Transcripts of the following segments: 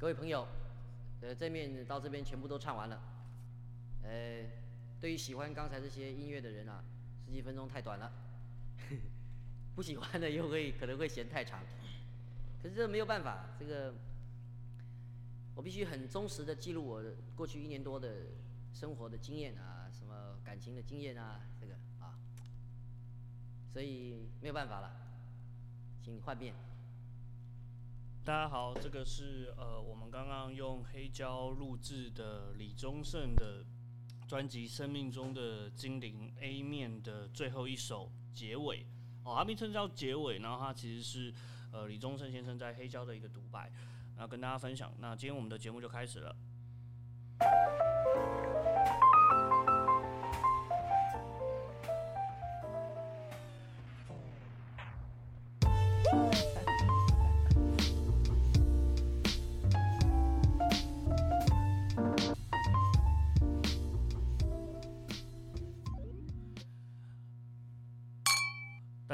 各位朋友，呃，这面到这边全部都唱完了。呃，对于喜欢刚才这些音乐的人啊，十几分钟太短了；不喜欢的又会可能会嫌太长。可是这没有办法，这个我必须很忠实的记录我过去一年多的生活的经验啊，什么感情的经验啊，这个啊，所以没有办法了，请换面。大家好，这个是呃，我们刚刚用黑胶录制的李宗盛的专辑《生命中的精灵》A 面的最后一首结尾哦，阿明称叫结尾，然后它其实是呃李宗盛先生在黑胶的一个独白，然后跟大家分享。那今天我们的节目就开始了。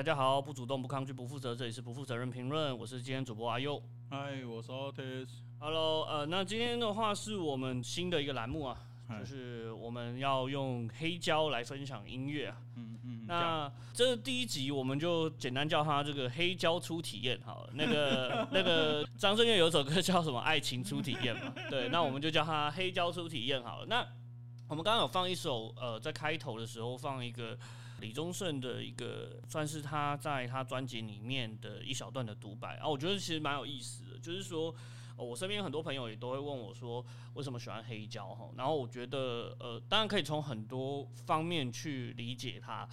家好，不主动、不抗拒、不负责，这里是不负责任评论。我是今天主播阿佑。嗨，我是 Otis。Hello，呃，那今天的话是我们新的一个栏目啊，就是我们要用黑胶来分享音乐啊。嗯嗯，那这第一集我们就简单叫它这个黑胶初体验好了。那个 那个张震岳有首歌叫什么《爱情初体验》嘛？对，那我们就叫它黑胶初体验好了。那我们刚刚有放一首呃，在开头的时候放一个李宗盛的一个，算是他在他专辑里面的一小段的独白啊，我觉得其实蛮有意思的，就是说。哦我身边很多朋友也都会问我说，为什么喜欢黑胶哈？然后我觉得，呃，当然可以从很多方面去理解它。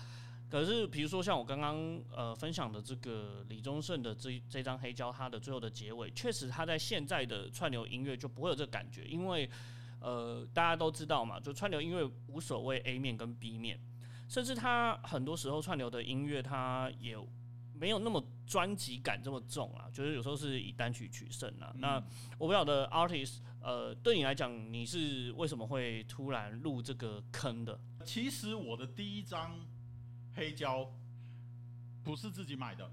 可是，比如说像我刚刚呃分享的这个李宗盛的这这张黑胶，它的最后的结尾，确实它在现在的串流音乐就不会有这个感觉，因为呃大家都知道嘛，就串流音乐无所谓 A 面跟 B 面，甚至他很多时候串流的音乐它也没有那么专辑感这么重啊，就是有时候是以单曲取胜啊。那我不晓得 artist 呃对你来讲，你是为什么会突然入这个坑的？其实我的第一张黑胶不是自己买的，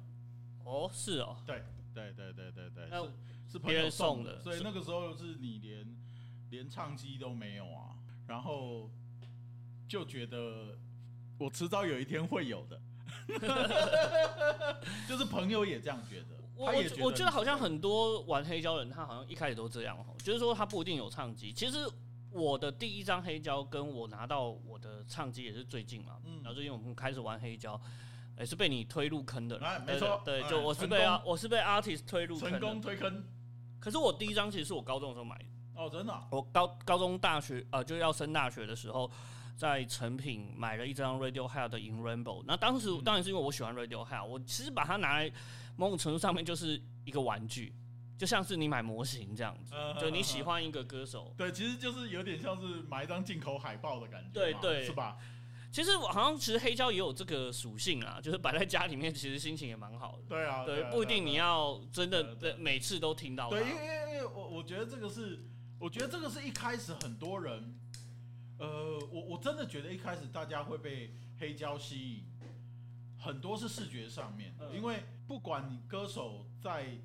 哦，是哦，对对对对对对，那是别人送的所以那个时候是你连连唱机都没有啊，然后就觉得我迟早有一天会有的，就是朋友也这样觉得，我也觉我我觉得好像很很多玩黑胶人，他好像一开始都这样哦，就是说他不一定有唱机。其实我的第一张黑胶跟我拿到我的唱机也是最近嘛，嗯然后最近我们开始玩黑胶，也是被你推入坑的没错对，哎就我是被成功啊，我是被 artist 推入坑成功。推坑可是我第一张其实是我高中的时候买的，哦，真的啊、我高高中大学呃就要升大学的时候。在成品买了一张 Radiohead 的《In Rainbow》，那当时嗯当然是因为我喜欢 Radiohead，我其实把它拿来某种程度上面就是一个玩具，就像是你买模型这样子，嗯就你喜欢一个歌手。对，其实就是有点像是买一张进口海报的感觉，对对是吧？其实我好像其实黑胶也有这个属性啊，就是摆在家里面，其实心情也蛮好的。对啊，对，啊不一定你。要真的每次都听到。对，因为因为我我觉得这个是，我觉得这个是一开始很多人，呃，我我真的觉得一开始大家会被黑胶吸引，很多是视觉上面的，嗯因为不管你歌手在，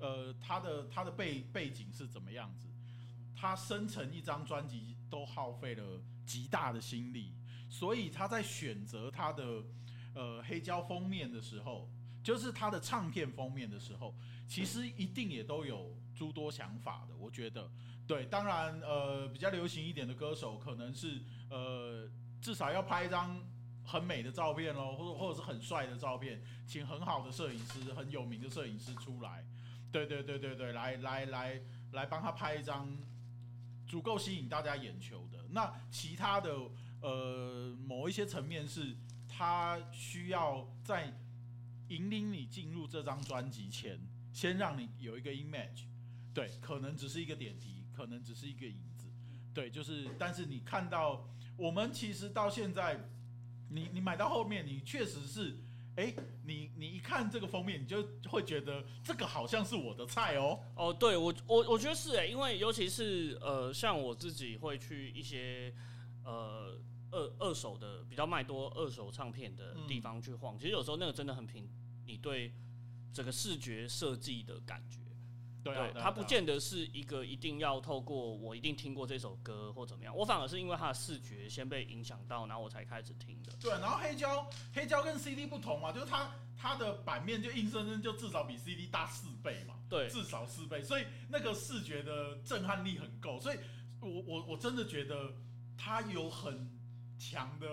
呃，他的他的背背景是怎么样子，他生成一张专辑都耗费了极大的心力，所以他在选择他的呃黑胶封面的时候，就是他的唱片封面的时候，其实一定也都有诸多想法的。我觉得，对，当然呃比较流行一点的歌手，可能是呃至少要拍一张。很美的照片喽，或者或者是很帅的照片，请很好的摄影师、很有名的摄影师出来，对对对对对，来来来来帮他拍一张足够吸引大家眼球的。那其他的呃某一些层面是，他需要在引领你进入这张专辑前，先让你有一个 image，对，可能只是一个点题，可能只是一个影子，对，就是，但是你看到我们其实到现在，你你买到后面，你确实是。哎，你你一看这个封面，你就会觉得这个好像是我的菜哦。哦，对我我我觉得是哎，因为尤其是呃，像我自己会去一些呃二二手的比较卖多二手唱片的地方去晃，其实有时候那个真的很凭你对整个视觉设计的感觉。对啊，对啊它不见得是一个一定要透过我一定听过这首歌或怎么样，我反而是因为它的视觉先被影响到，然后我才开始听的。对，然后黑胶黑胶跟 CD 不同嘛，就是它它的版面就硬生生就至少比 CD 大四倍嘛，对，至少四倍，所以那个视觉的震撼力很够，所以我我我真的觉得它有很强的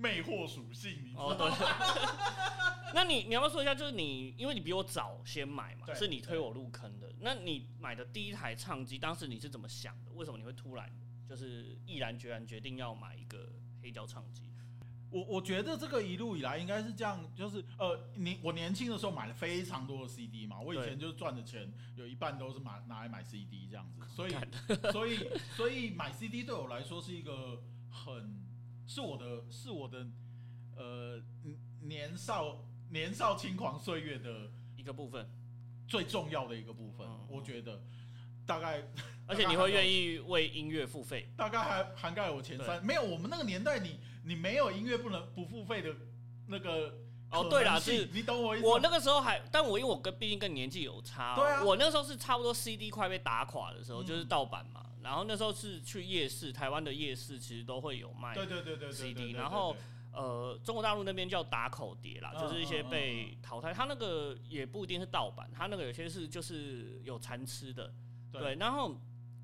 魅惑属性，你知道哦，吗？对。那你你要不要说一下，就是你，因为你比我早先买嘛，对是你推我入坑的。那你买的第一台唱机，当时你是怎么想的？为什么你会突然就是毅然决然决定要买一个黑胶唱机？我我觉得这个一路以来应该是这样，就是呃，你我年轻的时候买了非常多的 CD 嘛，我以前就是赚的钱有一半都是买拿来买 CD 这样子，所以所以所以买 CD 对我来说是一个很是我的是我的呃年少年少轻狂岁月的一个部分，最重要的一个部分，嗯我觉得大概 而且你会愿意为音乐付费。大概还涵盖我前三，没有我们那个年代你你没有音乐不能不付费的那个哦对啦可能性是你懂我意思？我那个时候还，但我因为我跟毕竟跟年纪有差、哦，对啊我那时候是差不多 CD 快被打垮的时候，嗯就是盗版嘛。然后那时候是去夜市，台湾的夜市其实都会有卖对对对对对 CD 然后呃，中国大陆那边叫打口碟啦，嗯就是一些被淘汰。它那个也不一定是盗版，它那个有些是就是有残吃的，对对。然后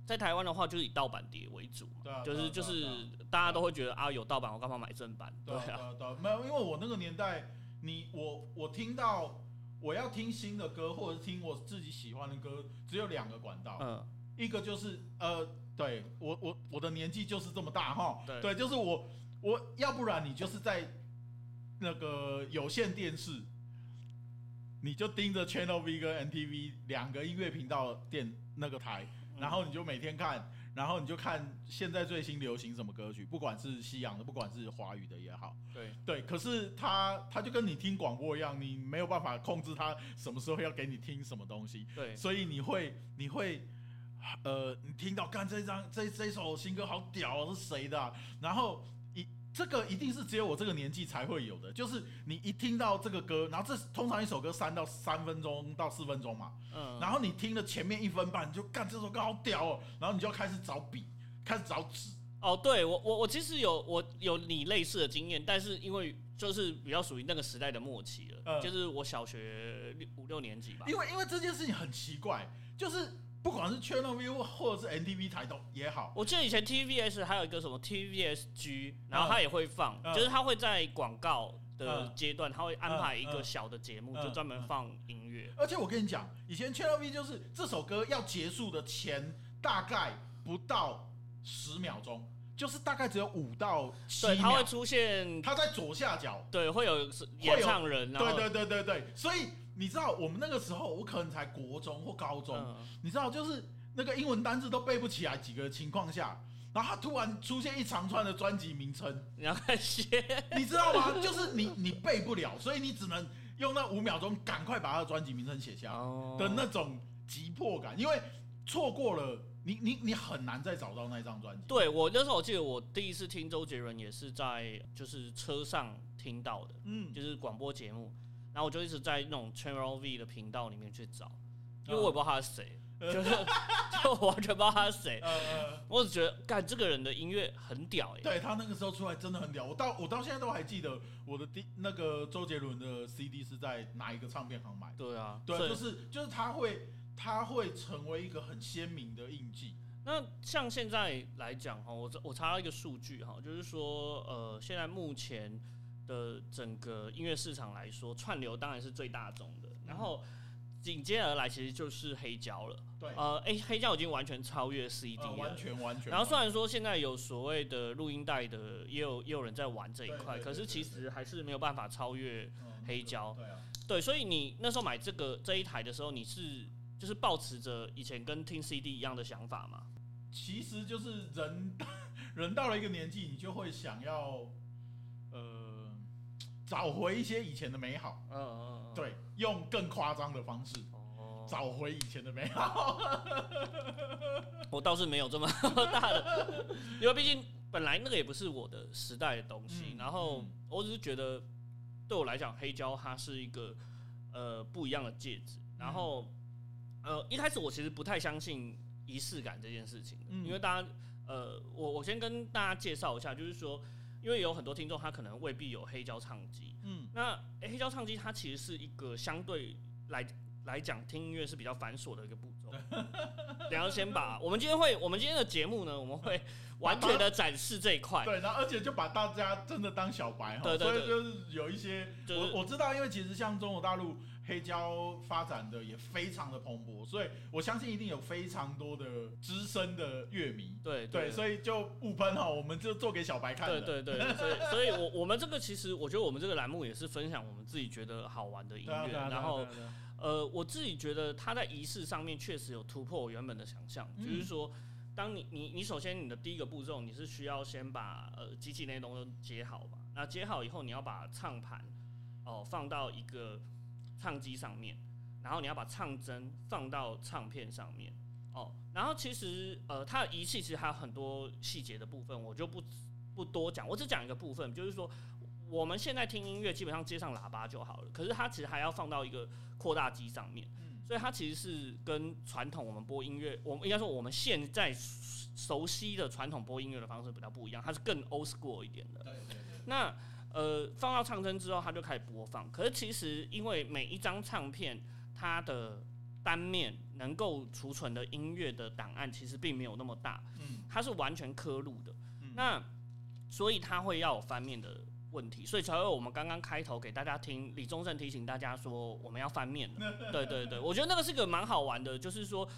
在台湾的话，就是以盗版碟为主嘛，就是就是大家都会觉得啊，有盗版我干嘛买正版？对啊没有，因为我那个年代，你我我听到我要听新的歌，或者是听我自己喜欢的歌，只有两个管道，嗯，一个就是呃，对我我我的年纪就是这么大哈，对。就是我我要不然你就是在那个有线电视，你就盯着 Channel V 跟 NTV 两个音乐频道电那个台，嗯。然后你就每天看，然后你就看现在最新流行什么歌曲，不管是西洋的，不管是华语的也好，对，对。可是它它就跟你听广播一样，你没有办法控制它什么时候要给你听什么东西，对，所以你会你会呃，你听到干这张这这首新歌好屌、哦，是谁的啊、然后一这个一定是只有我这个年纪才会有的，就是你一听到这个歌，然后这通常一首歌三到三分钟到四分钟嘛，嗯，然后你听了前面一分半，你就干这首歌好屌哦，然后你就要开始找笔，开始找纸，哦，对我我我其实有我有你类似的经验，但是因为就是比较属于那个时代的末期了，嗯。就是我小学六五六年级吧，因为因为这件事情很奇怪，就是不管是 Channel View 或者是 NTV 台都也好，我记得以前 TVS 还有一个什么 TVSG，然后它也会放，嗯就是它会在广告的嗯阶段，它会安排一个小的节目，嗯就专门放音乐。而且我跟你讲，以前 Channel V 就是这首歌要结束的前大概不到十秒钟，就是大概只有五到七对，它会，出现，它在左下角。对，会有演唱人，对对对对对，所以你知道我们那个时候，我可能才国中或高中，嗯你知道就是那个英文单字都背不起来几个情况下，然后他突然出现一长串的专辑名称，你要看写，你知道吗？就是你你背不了，所以你只能用那五秒钟赶快把他的专辑名称写下来。哦的那种急迫感，因为错过了你你你很难再找到那张专辑。对我那时候我记得我第一次听周杰伦也是在就是车上听到的，嗯，就是广播节目，然后我就一直在那种 Channel V 的频道里面去找，因为我也不知道他是谁，就是 就我完全不知道他是谁，我只觉得干这个人的音乐很屌哎、对他那个时候出来真的很屌，我到我到现在都还记得我的第那个周杰伦的 CD 是在哪一个唱片行买的。对啊，对，所以就是就是他会他会成为一个很鲜明的印记。那像现在来讲哈，我我查到一个数据哈，就是说呃，现在目前的整个音乐市场来说，串流当然是最大众的，然后紧接而来其实就是黑胶了。对，呃，诶，黑胶已经完全超越 CD 了。呃完全完全。然后虽然说现在有所谓的录音带的，也有也有人在玩这一块，可是其实还是没有办法超越。嗯黑胶对啊，对，所以你那时候买这个这一台的时候，你是就是抱持着以前跟听 CD 一样的想法吗？其实就是人 人到了一个年纪，你就会想要呃找回一些以前的美好。嗯嗯嗯。对，用更夸张的方式哦，找回以前的美好。我倒是没有这么大的，因为毕竟本来那个也不是我的时代的东西，嗯然后嗯我只是觉得对我来讲，黑胶它是一个呃不一样的戒指，然后。呃，一开始我其实不太相信仪式感这件事情，嗯因为大家呃，我我先跟大家介绍一下，就是说，因为有很多听众他可能未必有黑胶唱机，嗯那、诶黑胶唱机它其实是一个相对来来讲听音乐是比较繁琐的一个步骤。等一下先把我们今天会，我们今天的节目呢，我们会 完全的展示这一块。对，然后而且就把大家真的当小白哈，对对对所以就是有一些，就是我我知道，因为其实像中国大陆黑胶发展的也非常的蓬勃，所以我相信一定有非常多的资深的乐迷，对对，所以就不喷哈，我们就做给小白看，对对对，所以所以我我们这个其实我觉得我们这个栏目也是分享我们自己觉得好玩的音乐，然后呃，我自己觉得它在仪式上面确实有突破我原本的想象，嗯。就是说，当你你你首先你的第一个步骤，你是需要先把呃机器内容都接好吧，那接好以后，你要把唱盘哦放到一个唱机上面，然后你要把唱针放到唱片上面哦，然后其实呃它的仪器其实还有很多细节的部分，我就不不多讲，我只讲一个部分，就是说。我们现在听音乐基本上接上喇叭就好了，可是它其实还要放到一个扩大机上面，嗯所以它其实是跟传统我们播音乐，我们应该说我们现在熟悉的传统播音乐的方式比较不一样，它是更 old school 一点的。对对对那呃放到唱针之后，它就开始播放。可是其实因为每一张唱片它的单面能够储存的音乐的档案其实并没有那么大，嗯它是完全刻录的。嗯那所以它会要有翻面的问题，所以才会我们刚刚开头给大家听李宗盛提醒大家说我们要翻面了。对对对，我觉得那个是个蛮好玩的，就是说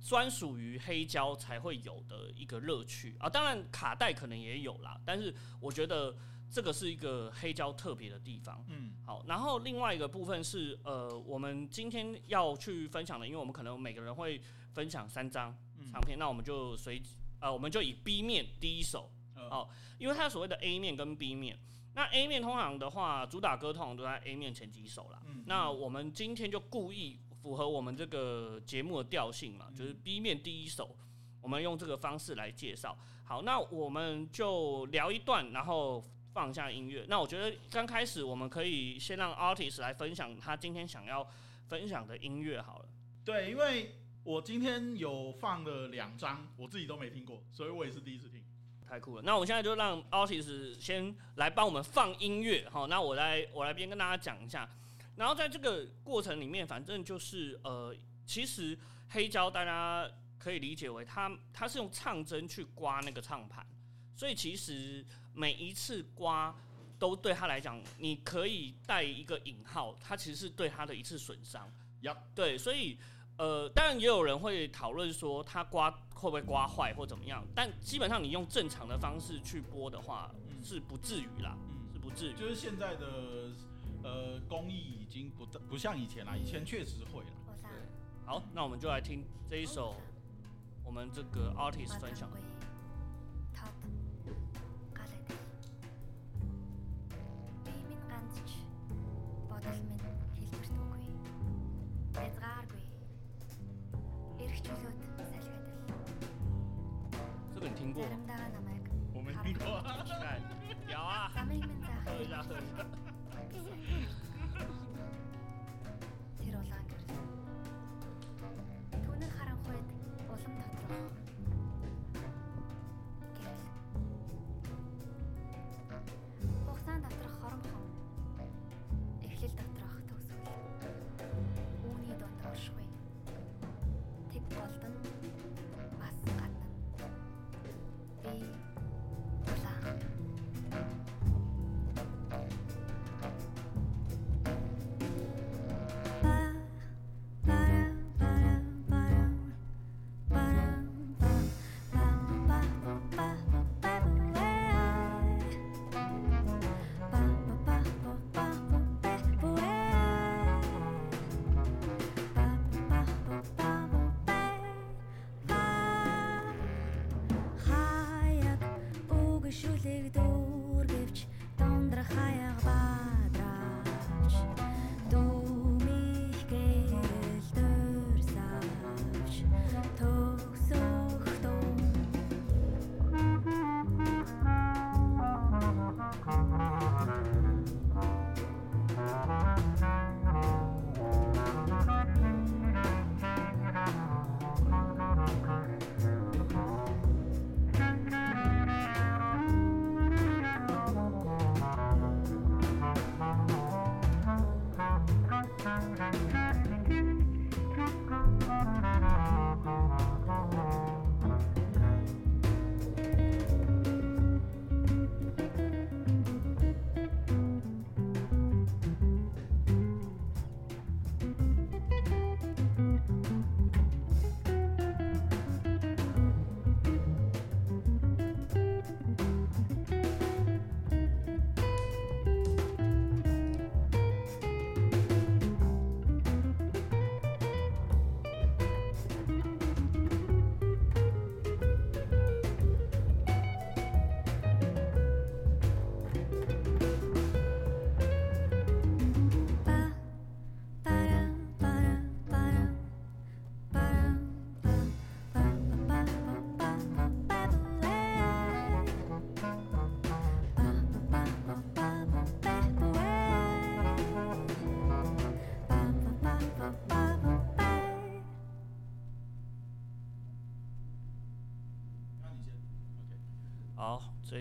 专属于黑胶才会有的一个乐趣啊。当然卡带可能也有啦，但是我觉得这个是一个黑胶特别的地方。嗯好，然后另外一个部分是呃，我们今天要去分享的，因为我们可能每个人会分享三张嗯唱片，那我们就随呃，我们就以 B 面第一首。呃哦因为它所谓的 A 面跟 B 面。那 A 面通常的话，主打歌通常都在 A 面前几首啦。嗯那我们今天就故意符合我们这个节目的调性嘛，就是 B 面第一首，我们用这个方式来介绍。好，那我们就聊一段，然后放一下音乐。那我觉得刚开始我们可以先让 artist 来分享他今天想要分享的音乐好了。对，因为我今天有放了两张，我自己都没听过，所以我也是第一次听。太酷了！那我现在就让 artist 先来帮我们放音乐，好，那我来我来边跟大家讲一下。然后在这个过程里面，反正就是呃，其实黑胶大家可以理解为它它是用唱针去刮那个唱盘，所以其实每一次刮都对他来讲，你可以带一个引号，它其实是对他的一次损伤。Yup 对，所以呃，当然也有人会讨论说他刮会不会刮坏或怎么样，但基本上你用正常的方式去播的话，嗯。是不至于啦，嗯，是不至于。就是现在的呃工艺已经不不像以前啦，以前确实会啦。对，好，那我们就来听这一首我们这个 artist 分享 шалтгаал минь хэлбэрт үгүй. Бязгааргүй. Ирэх чөлөөт салхидал. Зөвхөн тэнгүү. Заримдаа намайг. Өмнө нь. Яа. Намайг минь заах.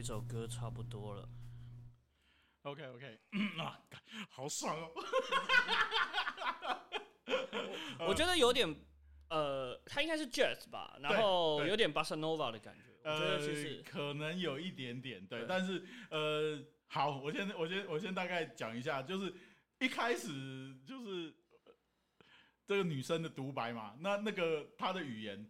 这首歌差不多了。OK OK，啊，好爽哦！我觉得有点，呃，它应该是 jazz 吧，然后有点 bossa nova 的感觉。我觉得其实呃、可能有一点点对，对但是呃，好，我先我先我先大概讲一下，就是一开始就是呃这个女生的独白嘛，那那个她的语言，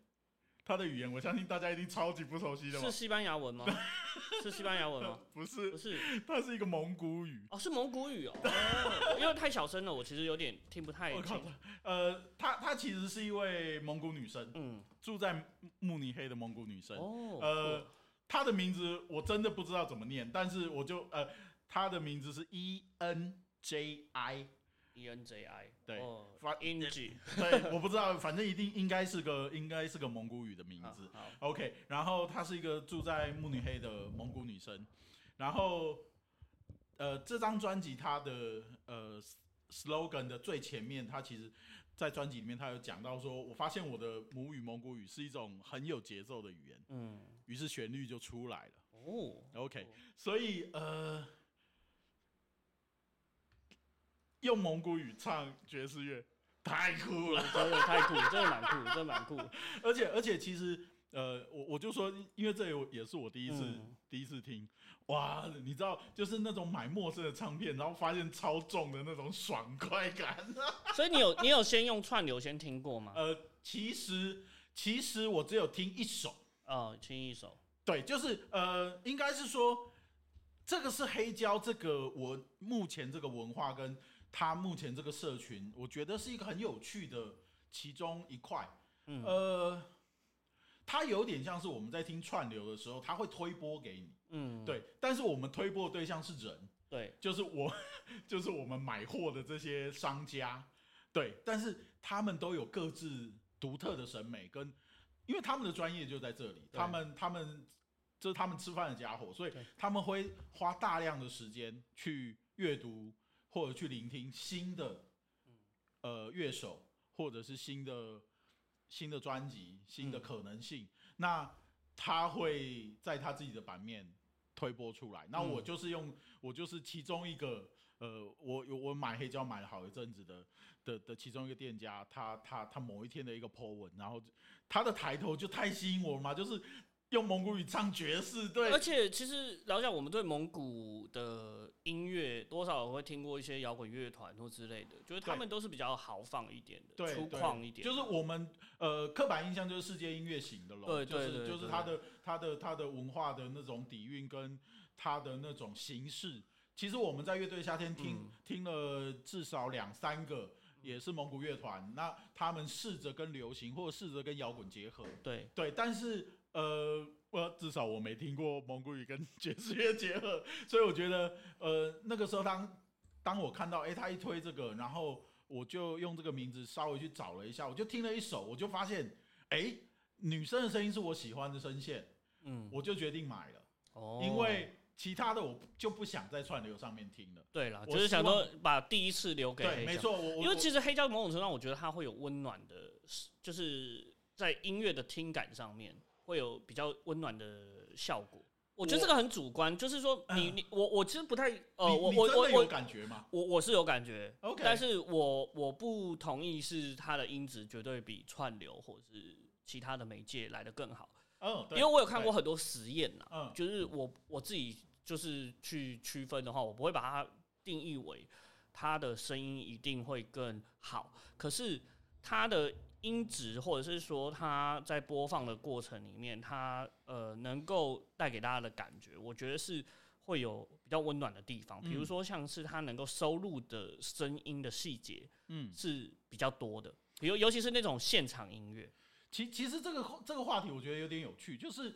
她的语言，我相信大家一定超级不熟悉的嘛是，西班牙文吗？是西班牙文吗？不是不，是，它是一个蒙古语。哦，是蒙古语哦。哦因为太小声了，我其实有点听不太清。呃，她她其实是一位蒙古女生，嗯，住在慕尼黑的蒙古女生。哦，呃，她的名字我真的不知道怎么念，但是我就呃，她的名字是 E N J I，E N J I，对哦发 i n g 对，我不知道，反正一定应该是个应该是个蒙古语的名字。好，OK，然后她是一个住在慕尼黑的蒙古女生，然后呃，这张专辑它的呃 slogan 的最前面，它其实。在专辑里面，她有讲到说，我发现我的母语蒙古语是一种很有节奏的语言，嗯，于是旋律就出来了。哦，OK，所以呃，用蒙古语唱爵士乐太酷了，真的太酷，真的蛮酷，真的蛮酷。而且而且其实呃，我我就说，因为这有也是我第一次、嗯第一次听，哇，你知道，就是那种买陌生的唱片，然后发现超重的那种爽快感。所以你有你有先用串流先听过吗？呃，其实其实我只有听一首，哦，听一首。对，就是呃，应该是说，这个是黑胶，这个我目前这个文化跟他目前这个社群，我觉得是一个很有趣的其中一块。嗯。呃，它有点像是我们在听串流的时候，它会推播给你，嗯，对，但是我们推播的对象是人，对，就是我，就是我们买货的这些商家，对，但是他们都有各自独特的审美跟，因为他们的专业就在这里，他们他们这是他们吃饭的家伙，所以他们会花大量的时间去阅读或者去聆听新的呃乐手或者是新的新的专辑、新的嗯。可能性，那他会在他自己的版面推播出来。那我嗯。就是用我就是其中一个呃，我我买黑胶买了好一阵子的的的其中一个店家，他他他某一天的一个 po 文，然后他的抬头就太吸引我了嘛，就是用蒙古语唱爵士，对。而，且其实老实讲，我们对蒙古的音乐多少会听过一些摇滚乐团或之类的，就是他对们都是比较豪放一点的，粗犷一点，就是我们呃刻板印象就是世界音乐型的咯，对就是对对对就是他的他的他的文化的那种底蕴跟他的那种形式。其实我们在乐队夏天听、嗯。听了至少两三个，也是蒙古乐团，那他们试着跟流行或者试着跟摇滚结合，对，对，但是呃，我至少我没听过蒙古语跟爵士乐结合，所以我觉得呃那个时候当当我看到哎、诶他一推这个，然后我就用这个名字稍微去找了一下，我就听了一首，我就发现哎、诶女生的声音是我喜欢的声线，嗯，我就决定买了，哦，因为其他的我就不想在串流上面听了。对了，我就是想说把第一次留给对，没错，我我因为其实黑胶某种程度上，我觉得它会有温暖的，就是在音乐的听感上面会有比较温暖的效果。我觉得这个很主观，就是说你你我我其实不太呃，我我我我感觉吗？我我是有感觉 OK 但是我我不同意是它的音质绝对比串流或者是其他的媒介来的更好，嗯，对因为我有看过很多实验呐，嗯就是我我自己就是去区分的话，我不会把它定义为它的声音一定会更好，可是它的音质或者是说它在播放的过程里面，它呃能够带给大家的感觉，我觉得是会有比较温暖的地方，比如嗯。说像是它能够收录的声音的细节嗯，是比较多的，比如尤其是那种现场音乐，其其实这个这个话题我觉得有点有趣，就是，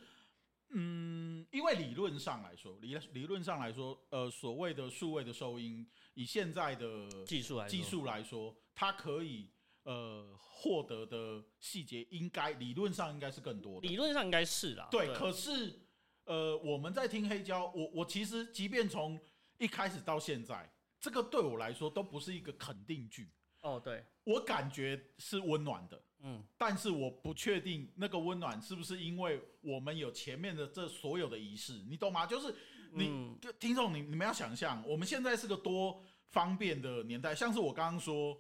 嗯，因为理论上来说，理理论上来说，呃，所谓的数位的收音，以现在的技术来技术来说，它可以呃获得的细节，应该理论上应该是更多的。理论上应该是啦，对，可是呃，我们在听黑胶，我我其实即便从一开始到现在，这个对我来说都不是一个肯定句。哦，对，我感觉是温暖的，嗯，但是我不确定那个温暖是不是因为我们有前面的这所有的仪式，你懂吗？就是你、听众，你你们要想象，我们现在是个多方便的年代，像是我刚刚说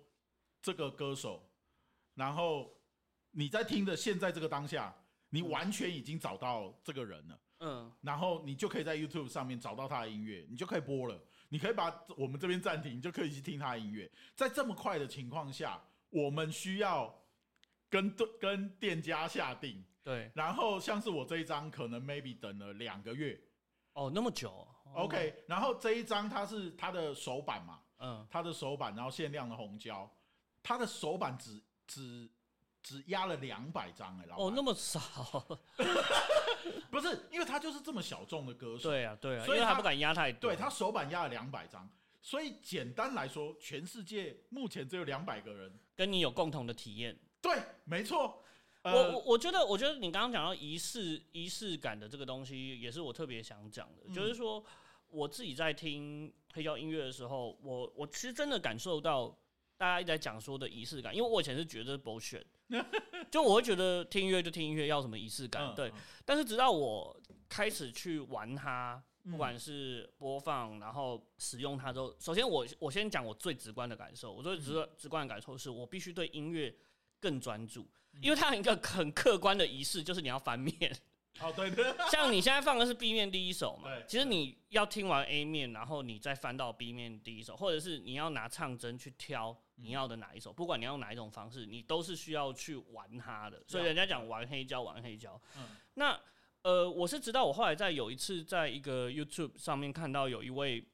这个歌手，然后你在听的现在这个当下，你完全已经找到这个人了。嗯，然后你就可以在 YouTube 上面找到他的音乐，你就可以播了。你可以把我们这边暂停，你就可以去听他的音乐。在这么快的情况下，我们需要跟对跟店家下定，对，然后像是我这一张，可能 maybe 等了两个月。哦，那么久哦、OK，然后这一张它是它的首版嘛，嗯，它的首版，然后限量的红胶，它的手版只只只压了两百张哎，老板。哦，那么少，不是因为他就是这么小众的歌手，对啊，对啊，所以他不敢压太多，对他手板压了两百张，所以简单来说，全世界目前只有两百个人。跟你有共同的体验。对，没错。呃、我我我觉得，我觉得你刚刚讲到仪式仪式感的这个东西，也是我特别想讲的，嗯。就是说我自己在听黑胶音乐的时候，我我其实真的感受到大家一直在讲说的仪式感，因为我以前是觉得是 bullshit，就我会觉得听音乐就听音乐，要什么仪式感？嗯对，但是直到我开始去玩它，嗯。不管是播放，然后使用它之后，首先我我先讲我最直观的感受，我最直嗯。直观的感受是我必须对音乐更专注，嗯。因为它有一个很客观的仪式，就是你要翻面。哦，对。对，像你现在放的是 B 面第一首嘛对，其实你要听完 A 面，然后你再翻到 B 面第一首，或者是你要拿唱针去挑你要的哪一首，不管你要用哪一种方式，你都是需要去玩它的。所以人家讲玩黑胶，玩黑胶。嗯那呃，我是直到我后来在有一次在一个 YouTube 上面看到有一位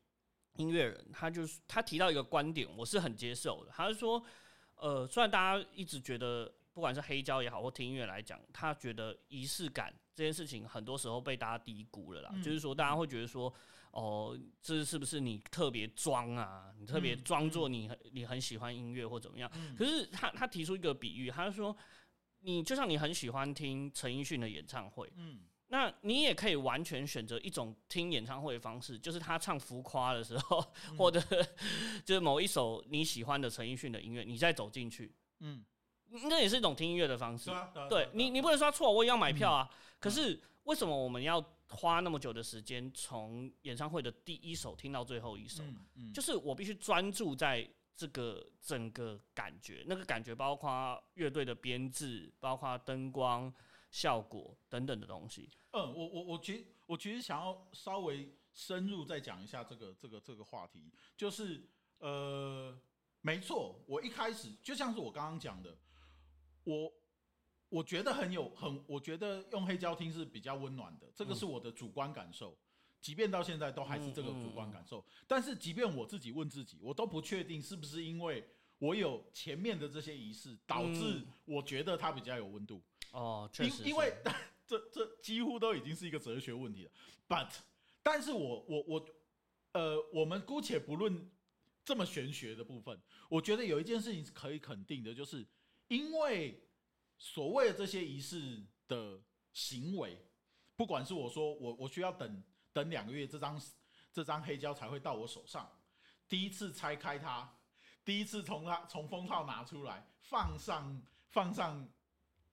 音乐人，他就是他提到一个观点，我是很接受的。他是说，呃，虽然大家一直觉得不管是黑胶也好，或听音乐来讲，他觉得仪式感这件事情很多时候被大家低估了啦。嗯就是说，大家会觉得说，哦，这是不是你特别装啊？你特别嗯装作你很你很喜欢音乐或怎么样？嗯可是他他提出一个比喻，他说，你就像你很喜欢听陈奕迅的演唱会，嗯那你也可以完全选择一种听演唱会的方式，就是他唱浮夸的时候，嗯或者就是某一首你喜欢的陈奕迅的音乐，你再走进去，嗯，那也是一种听音乐的方式对。你，你不能说错，我也要买票啊。嗯可是为什么我们要花那么久的时间，从演唱会的第一首听到最后一首？嗯嗯，就是我必须专注在这个整个感觉，那个感觉包括乐队的编制，包括灯光效果等等的东西。嗯，我我我其实我其实想要稍微深入再讲一下这个这个这个话题，就是呃，没错，我一开始就像是我刚刚讲的，我我觉得很有很，我觉得用黑胶听是比较温暖的，这个是我的主观感受。即便到现在都还是这个主观感受，但是即便我自己问自己，我都不确定是不是因为我有前面的这些仪式，导致嗯我觉得它比较有温度。哦，确实，因因为 这这几乎都已经是一个哲学问题了。But，但是我我我，呃，我们姑且不论这么玄学的部分，我觉得有一件事情是可以肯定的，就是因为所谓的这些仪式的行为，不管是我说我我需要等等两个月，这张这张黑胶才会到我手上，第一次拆开它，第一次从它从封套拿出来，放上放上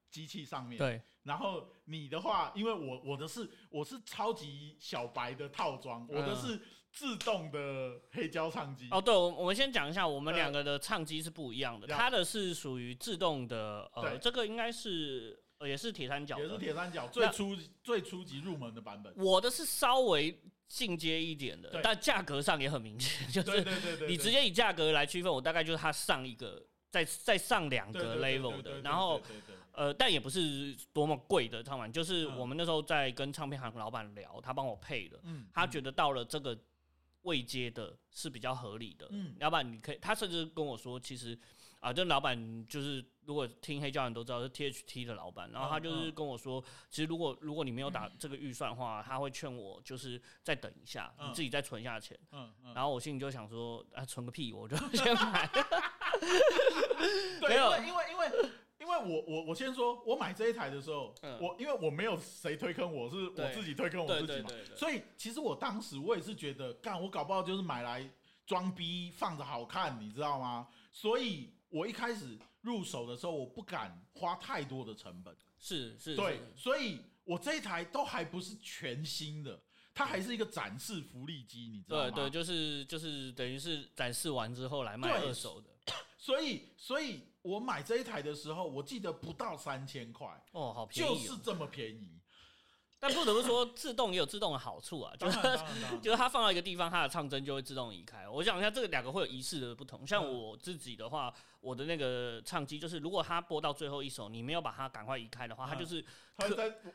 机器上面，对，然后你的话，因为我我的是我是超级小白的套装，我的嗯是自动的黑胶唱机。哦，对，我我们先讲一下，我们呃两个的唱机是不一样的，它的是属于自动的，呃，这个应该是、呃、也是铁三角也是，铁三角最初最初级入门的版本。我的是稍微进阶一点的，但价格上也很明显，就是对对对，你直接以价格来区分，我大概就是它上一个，再再上两个 level 的，然后呃，但也不是多么贵的唱片，就是嗯。我们那时候在跟唱片行老板聊，他帮我配的，嗯，他觉得到了这个位阶的是比较合理的，嗯。要不然你可以，他甚至跟我说，其实啊，这老板就是如果听黑教人都知道是 THT 的老板，然后他就是跟我说，其实如果如果你没有打这个预算的话，他会劝我就是再等一下，嗯。你自己再存下钱。嗯嗯，然后我心里就想说，啊，存个屁，我就先买。对，没有因为因为因为因为我我我先说，我买这一台的时候，嗯我因为我没有谁推坑我，是我对自己推坑我自己嘛，对对对，所以其实我当时我也是觉得，干我搞不好就是买来装逼放着好看，你知道吗？所以我一开始入手的时候，我不敢花太多的成本，是是，对是，所以我这一台都还不是全新的，它还是一个展示福利机，你知道吗？对对，就是就是等于是展示完之后来卖对二手的。所以所以我买这一台的时候，我记得不到三千块，哦，好便宜、哦。就是这么便宜。但不得不说，自动也有自动的好处啊，就是就是它放到一个地方，它的唱针就会自动移开。我想一下这个两个会有仪式的不同。像嗯我自己的话，我的那个唱机就是，如果它播到最后一首，你没有把它赶快移开的话，它嗯就是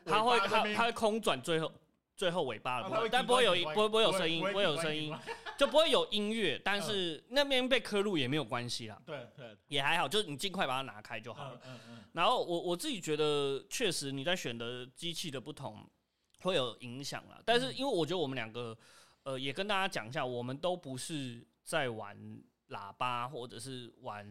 它会它它会空转最后最后尾巴的部分，啊但不会有顶关不会不会有声音，不会有声音就不会有音乐，但是那边被刻录也没有关系啦，对对，也还好，就是你尽快把它拿开就好了。嗯。嗯嗯，然后我我自己觉得，确实你在选的机器的不同会有影响啦。但嗯。是因为我觉得我们两个，呃，也跟大家讲一下，我们都不是在玩喇叭或者是玩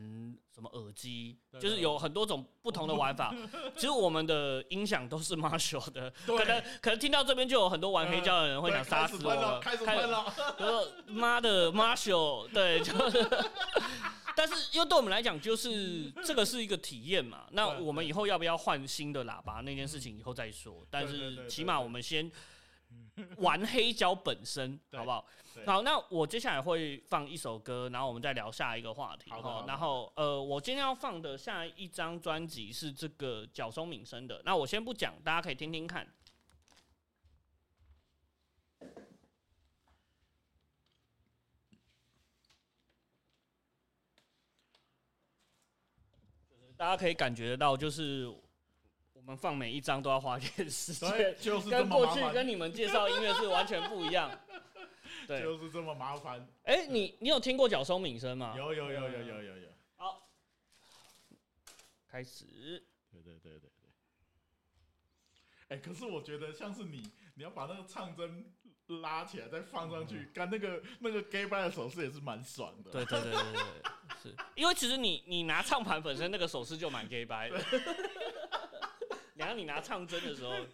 什么耳机，就是有很多种不同的玩法。其实我们的音响都是 Marshall 的，可能可能听到这边就有很多玩黑胶的人会想杀死我开始开始喷了。就说妈的 Marshall，对，就是。但是，因为对我们来讲，就是这个是一个体验嘛。那我们以后要不要换新的喇叭那件事情，以后再说。但是起码我们先 玩黑胶本身，好不好？好，那我接下来会放一首歌，然后我们再聊下一个话题。好好然后呃，我今天要放的下一张专辑是这个角松敏生的。那我先不讲，大家可以听听看。大家可以感觉得到，就是我们放每一张都要花点时，间，就是跟过去跟你们介绍音乐是完全不一样。对，就是这么麻烦。哎、你你有听过角松敏生吗？有有有有有有有，好，开始。对对对对对。哎，可是我觉得像是你，你要把那个唱针拉起来再放上去，干那个那个 gay 拜的手势也是蛮爽的。对对对对是因为其实你你拿唱盘本身那个手势就蛮 gay 掰的，然后你拿唱针的时候，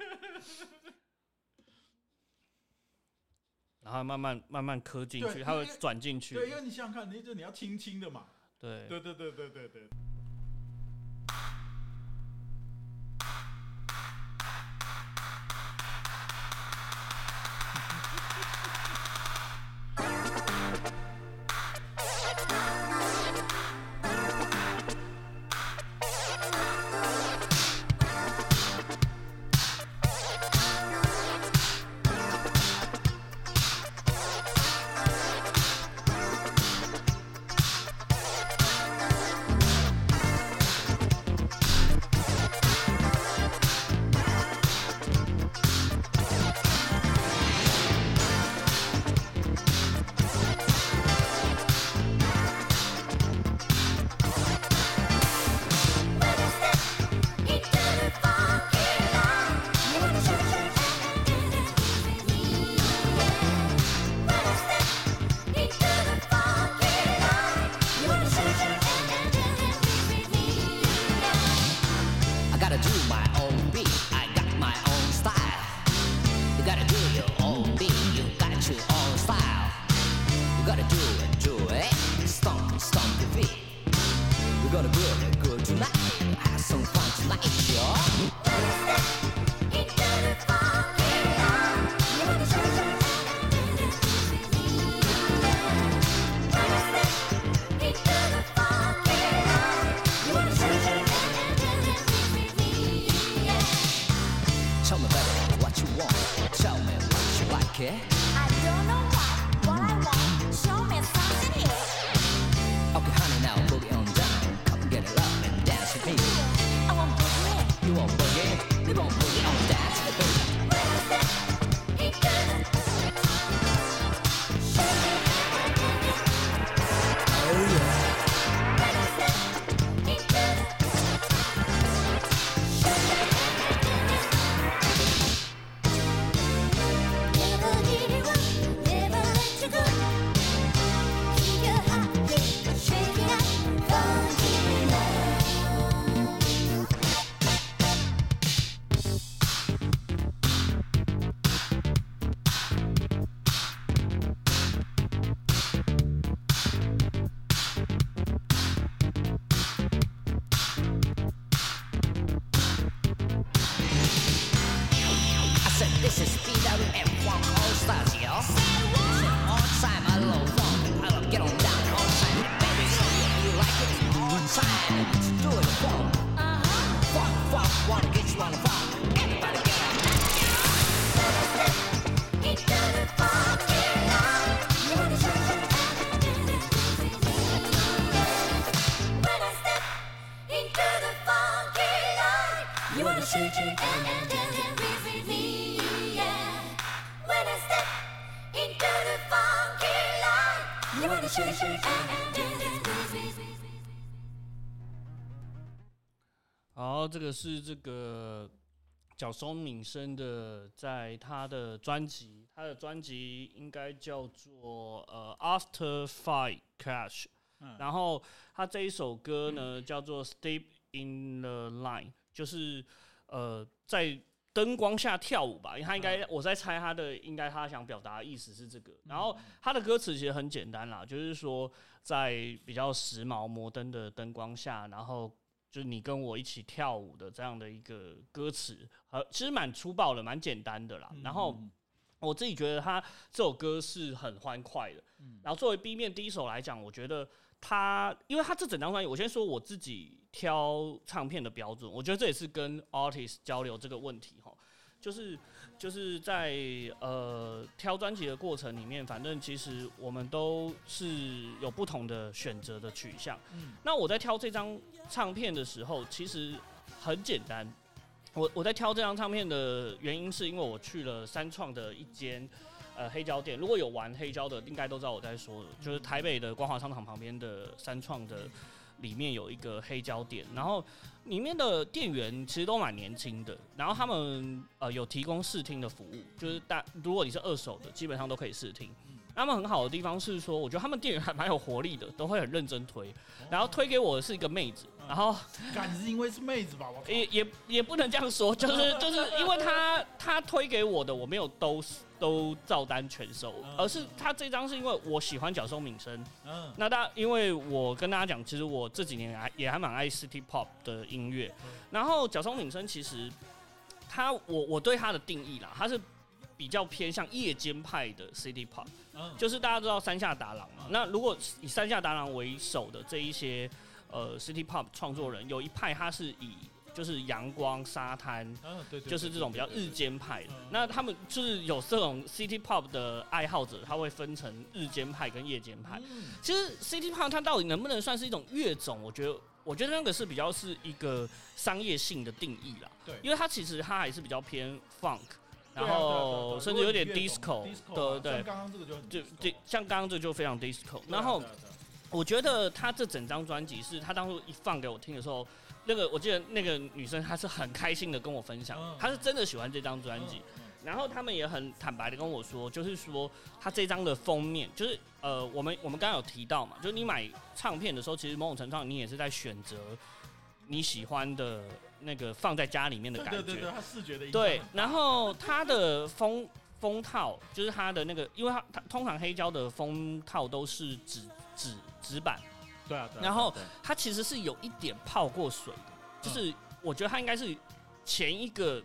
然后慢慢慢慢磕进去，对它会转进去。对，因为你想想看，你就你要轻轻的嘛。对对对对对对对。个是这个角松敏生的，在他的专辑，他的专辑应该叫做呃 After Fight Crash，、嗯。然后他这一首歌呢叫做 Step in the Line，就是呃在灯光下跳舞吧，因为他应该、我在猜他的应该他想表达的意思是这个，然后他的歌词其实很简单啦，就是说在比较时髦摩登的灯光下，然后就是你跟我一起跳舞的这样的一个歌词，呃，其实蛮粗暴的，蛮简单的啦。然后嗯我自己觉得他这首歌是很欢快的。然后作为 B 面第一首来讲，我觉得他，因为他这整张专辑，我先说我自己挑唱片的标准，我觉得这也是跟 artist 交流这个问题哈，就是就是在呃挑专辑的过程里面，反正其实我们都是有不同的选择的取向。嗯那我在挑这张唱片的时候，其实很简单。我我在挑这张唱片的原因，是因为我去了三创的一间呃黑胶店。如果有玩黑胶的，应该都知道我在说的，就是台北的光华商场旁边的三创的里面有一个黑胶店，然后里面的店员其实都蛮年轻的，然后他们呃有提供试听的服务，就是大如果你是二手的，基本上都可以试听。他们很好的地方是说，我觉得他们店员还蛮有活力的，都会很认真推，然后推给我的是一个妹子，然后 敢是因为是妹子吧？我操也也也不能这样说，就是 就是因为他他推给我的，我没有都都照单全收，而是他这张是因为我喜欢角松敏生，嗯。那大因为我跟大家讲，其实我这几年还也还蛮爱 City Pop 的音乐，然后角松敏生其实他我我对他的定义啦，他是比较偏向夜间派的 City Pop，嗯。就是大家知道山下达郎嘛，那如果以山下达郎为首的这一些呃 City Pop 创作人，有一派他是以就是阳光沙滩。嗯对对，就是这种比较日间派的嗯，那他们就是有这种 City Pop 的爱好者，他会分成日间派跟夜间派。嗯其实 City Pop 它到底能不能算是一种乐种？我觉得，我觉得那个是比较是一个商业性的定义啦。对因为它其实它还是比较偏 funk，然后甚至有点 disco，懂 disco 对像，刚刚这个就很就像刚刚这个就非常 disco。然后我觉得他这整张专辑是他当初一放给我听的时候，那个我记得那个女生她是很开心的跟我分享嗯，她是真的喜欢这张专辑。嗯然后他们也很坦白的跟我说，就是说他这张的封面，就是呃，我们我们刚刚有提到嘛，就是你买唱片的时候，其实某种程度上你也是在选择你喜欢的那个放在家里面的感觉。对对对视觉的对，然后它的封封套就是它的那个，因为它它通常黑胶的封套都是纸纸纸板，对啊，对啊然后它其实是有一点泡过水的，就是我觉得它应该是前一个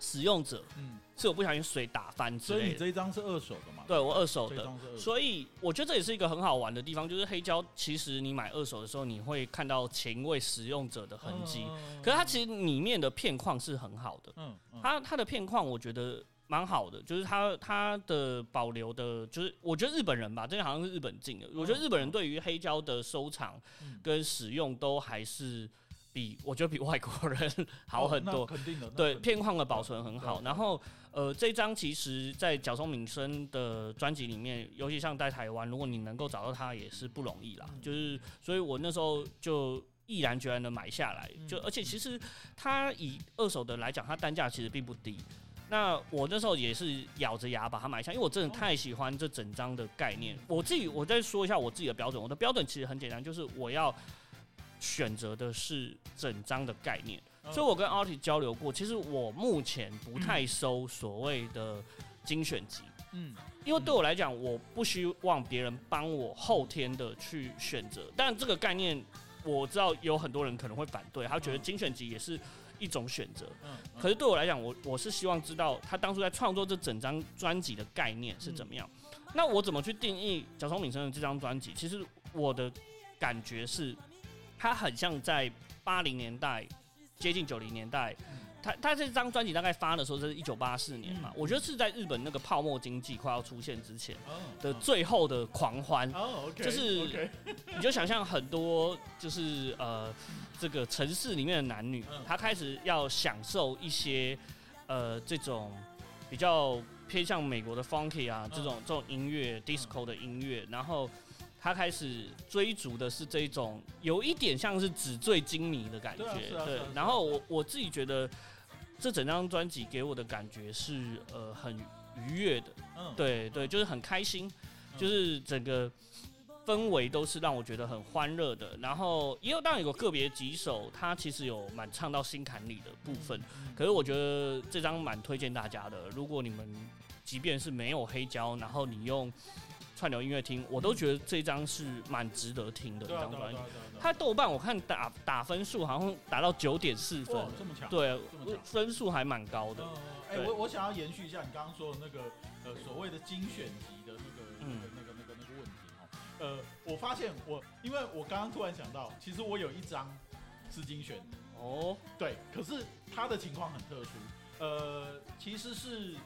使用者嗯，是我不小心水打翻之所以你的。这一张是二手的嘛？对我二手的，这一张是二手，所以我觉得这也是一个很好玩的地方，就是黑胶其实你买二手的时候，你会看到前一位使用者的痕迹，嗯。可是它其实里面的片框是很好的。嗯嗯。它它的片框我觉得蛮好的，就是它它的保留的，就是我觉得日本人吧，这个好像是日本进的，我觉得日本人对于黑胶的收藏嗯。跟使用都还是比我觉得比外国人好很多。肯定的，对片框的保存很好，然后呃，这张其实，在角松敏生的专辑里面，尤其像在台湾，如果你能够找到它，也是不容易啦。就是，所以我那时候就毅然决然的买下来，就而且其实它以二手的来讲，它单价其实并不低。那我那时候也是咬着牙把它买下，因为我真的太喜欢这整张的概念。我自己我再说一下我自己的标准，我的标准其实很简单，就是我要选择的是整张的概念。嗯所以我跟 Artie 交流过，其实我目前不太收所谓的精选集，嗯因为对我来讲，我不希望别人帮我后天的去选择。但这个概念我知道有很多人可能会反对，他觉得精选集也是一种选择。嗯，可是对我来讲，我我是希望知道他当初在创作这整张专辑的概念是怎么样。那我怎么去定义小松敏生的这张专辑？其实我的感觉是，他很像在八零年代接近九零年代。他他这张专辑大概发的时候是一九八四年嘛，嗯。我觉得是在日本那个泡沫经济快要出现之前哦的最后的狂欢。就是 你就想象很多就是呃这个城市里面的男女嗯，他开始要享受一些呃这种比较偏向美国的 funky 啊嗯。这种这种音乐 disco 的音乐，然后他开始追逐的是这种有一点像是纸醉金迷的感觉，对然后我我自己觉得这整张专辑给我的感觉是呃很愉悦的，嗯，对对，就是很开心，就是整个氛围都是让我觉得很欢乐的。然后也有当然有个个别几首，它其实有蛮唱到心坎里的部分。可是我觉得这张蛮推荐大家的，如果你们即便是没有黑胶，然后你用串流音乐听，我都觉得这张是蛮值得听的一张专辑对啊对啊。对啊对啊它豆瓣我看打打分数好像打到九点四分，这么强，对这么强，分数还蛮高的。嗯，哎、对我我想要延续一下你刚刚说的那个呃所谓的精选集的那个、嗯那个那个那个那个问题哈。呃，我发现我因为我刚刚突然想到，其实我有一张是精选的，哦，对，可是他的情况很特殊，呃，其实是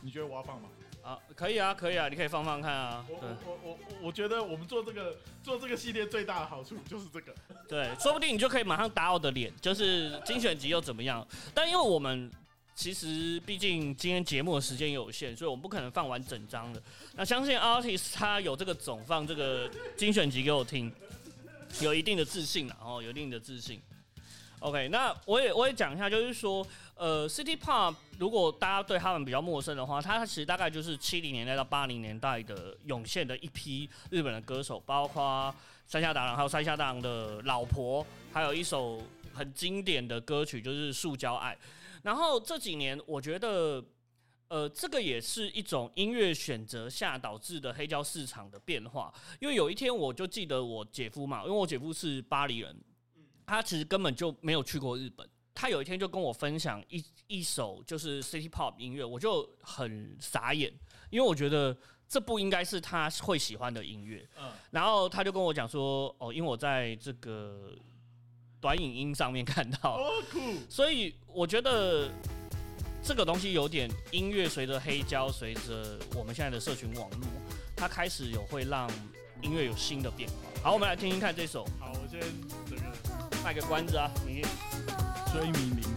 你觉得我要放吗？啊，可以啊，可以啊，你可以放放看啊。我对我我我我觉得我们做这个做这个系列最大的好处就是这个，对，说不定你就可以马上打我的脸，就是精选集又怎么样？但因为我们其实毕竟今天节目的时间有限，所以我们不可能放完整张的。那相信 artist 他有这个总放这个精选集给我听，有一定的自信了哦，有一定的自信。OK，那我也我也讲一下，就是说，呃，City Pop 如果大家对他们比较陌生的话，它其实大概就是七零年代到八零年代的涌现的一批日本的歌手，包括山下达郎，还有山下达郎的老婆，还有一首很经典的歌曲就是《塑胶爱》。然后这几年，我觉得，呃，这个也是一种音乐选择下导致的黑胶市场的变化。因为有一天，我就记得我姐夫嘛，因为我姐夫是巴黎人，他其实根本就没有去过日本。他有一天就跟我分享一一首就是 City Pop 音乐，我就很傻眼，因为我觉得这不应该是他会喜欢的音乐。嗯，然后他就跟我讲说，哦，因为我在这个短影音上面看到，哦酷，所以我觉得这个东西有点音乐随着黑胶，随着我们现在的社群网络，它开始有会让音乐有新的变化。好，我们来听听看这首，好，我先这个卖个关子啊，你追名林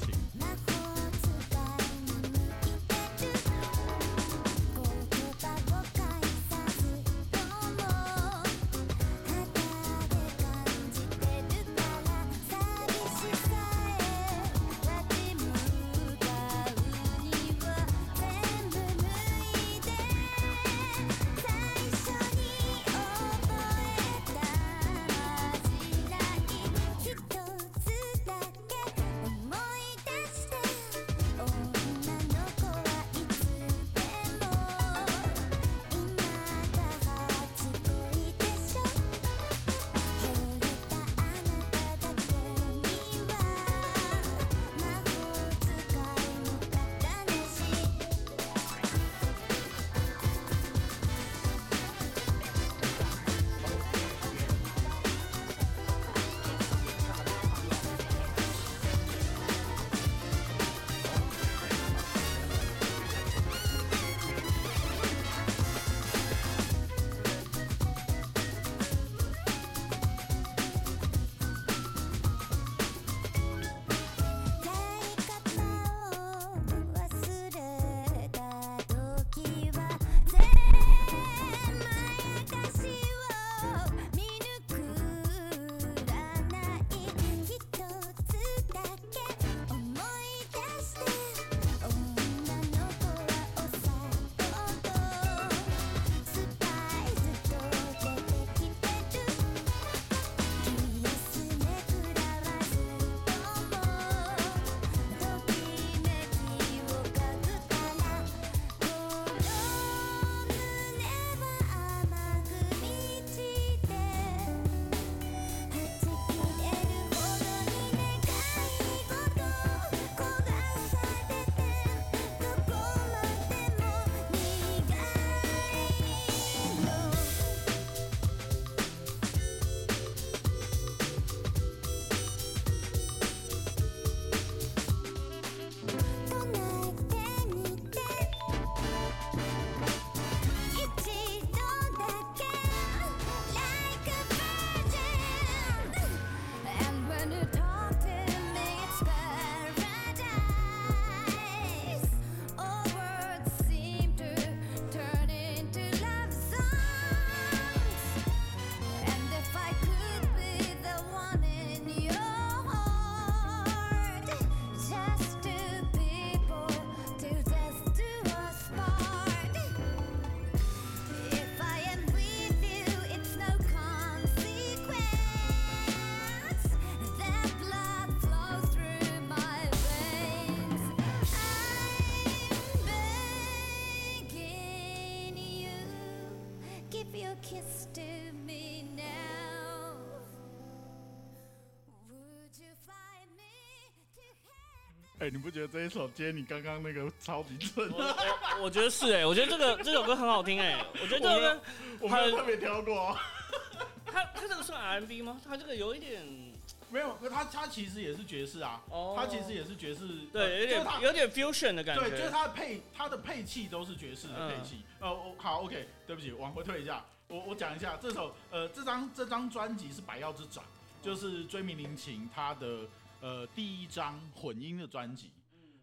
哎、你不觉得这一首接你刚刚那个超级正？我觉得是哎、我觉得这个这首歌很好听哎、我觉得这首歌我没有特别挑过哦。他他这个算 R&B 吗？他这个有一点 没有，可他他其实也是爵士啊，哦，他其实也是爵士，对，有点有点 fusion 的感觉对，就是。他的配他的配器都是爵士的配器。呃，我好，OK，对不起，往回退一下，我我讲一下这首呃这张这张专辑是百药之长，就是追名林琴他的呃第一张混音的专辑。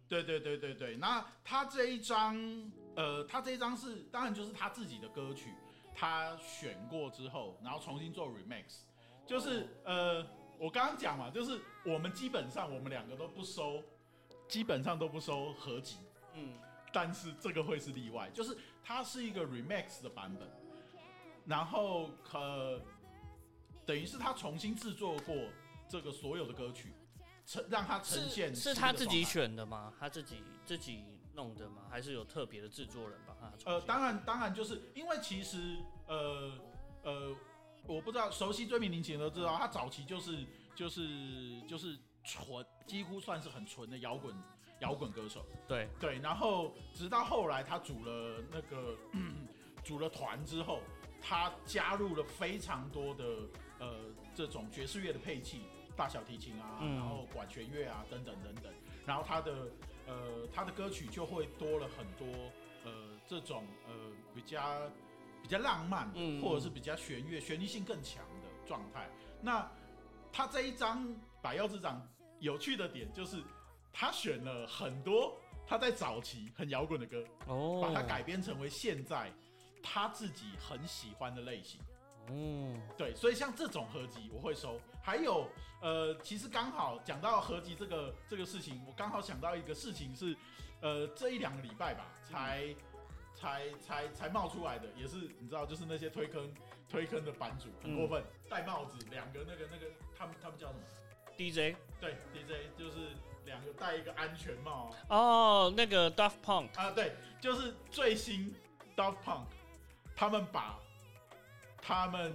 对对对对对，那他这一张呃他这一张是当然就是他自己的歌曲，他选过之后，然后重新做 remix，就是呃我刚刚讲嘛，就是我们基本上我们两个都不收，基本上都不收合集。嗯，但是这个会是例外，就是它是一个 remix 的版本，然后呃，等于是他重新制作过这个所有的歌曲，呈让他呈现是是他自己。选的吗？他自己自己弄的吗？还是有特别的制作人帮他？呃，当然当然就是因为其实呃呃，我不知道熟悉追名林檎的都知道，他早期就是就是就是纯，几乎算是很纯的摇滚摇滚歌手。对，对，然后直到后来他组了那个 组了团之后，他加入了非常多的呃这种爵士乐的配器，大小提琴啊，嗯然后管弦乐啊等等等等，然后他的呃他的歌曲就会多了很多呃这种呃比较比较浪漫，嗯或者是比较弦乐旋律性更强的状态。那他这一张《百药之长》有趣的点就是，他选了很多他在早期很摇滚的歌，哦把它改编成为现在他自己很喜欢的类型。哦，对，所以像这种合集我会收。还有，呃，其实刚好讲到合集这个这个事情，我刚好想到一个事情是，呃，这一两个礼拜吧，才、才才才冒出来的，也是你知道，就是那些推坑推坑的版主很过分，戴帽子，两个那个那个他们他们叫什么？DJ 对，DJ 就是两个戴一个安全帽哦，那个 Daft Punk 啊，对，就是最新 Daft Punk，他们把他们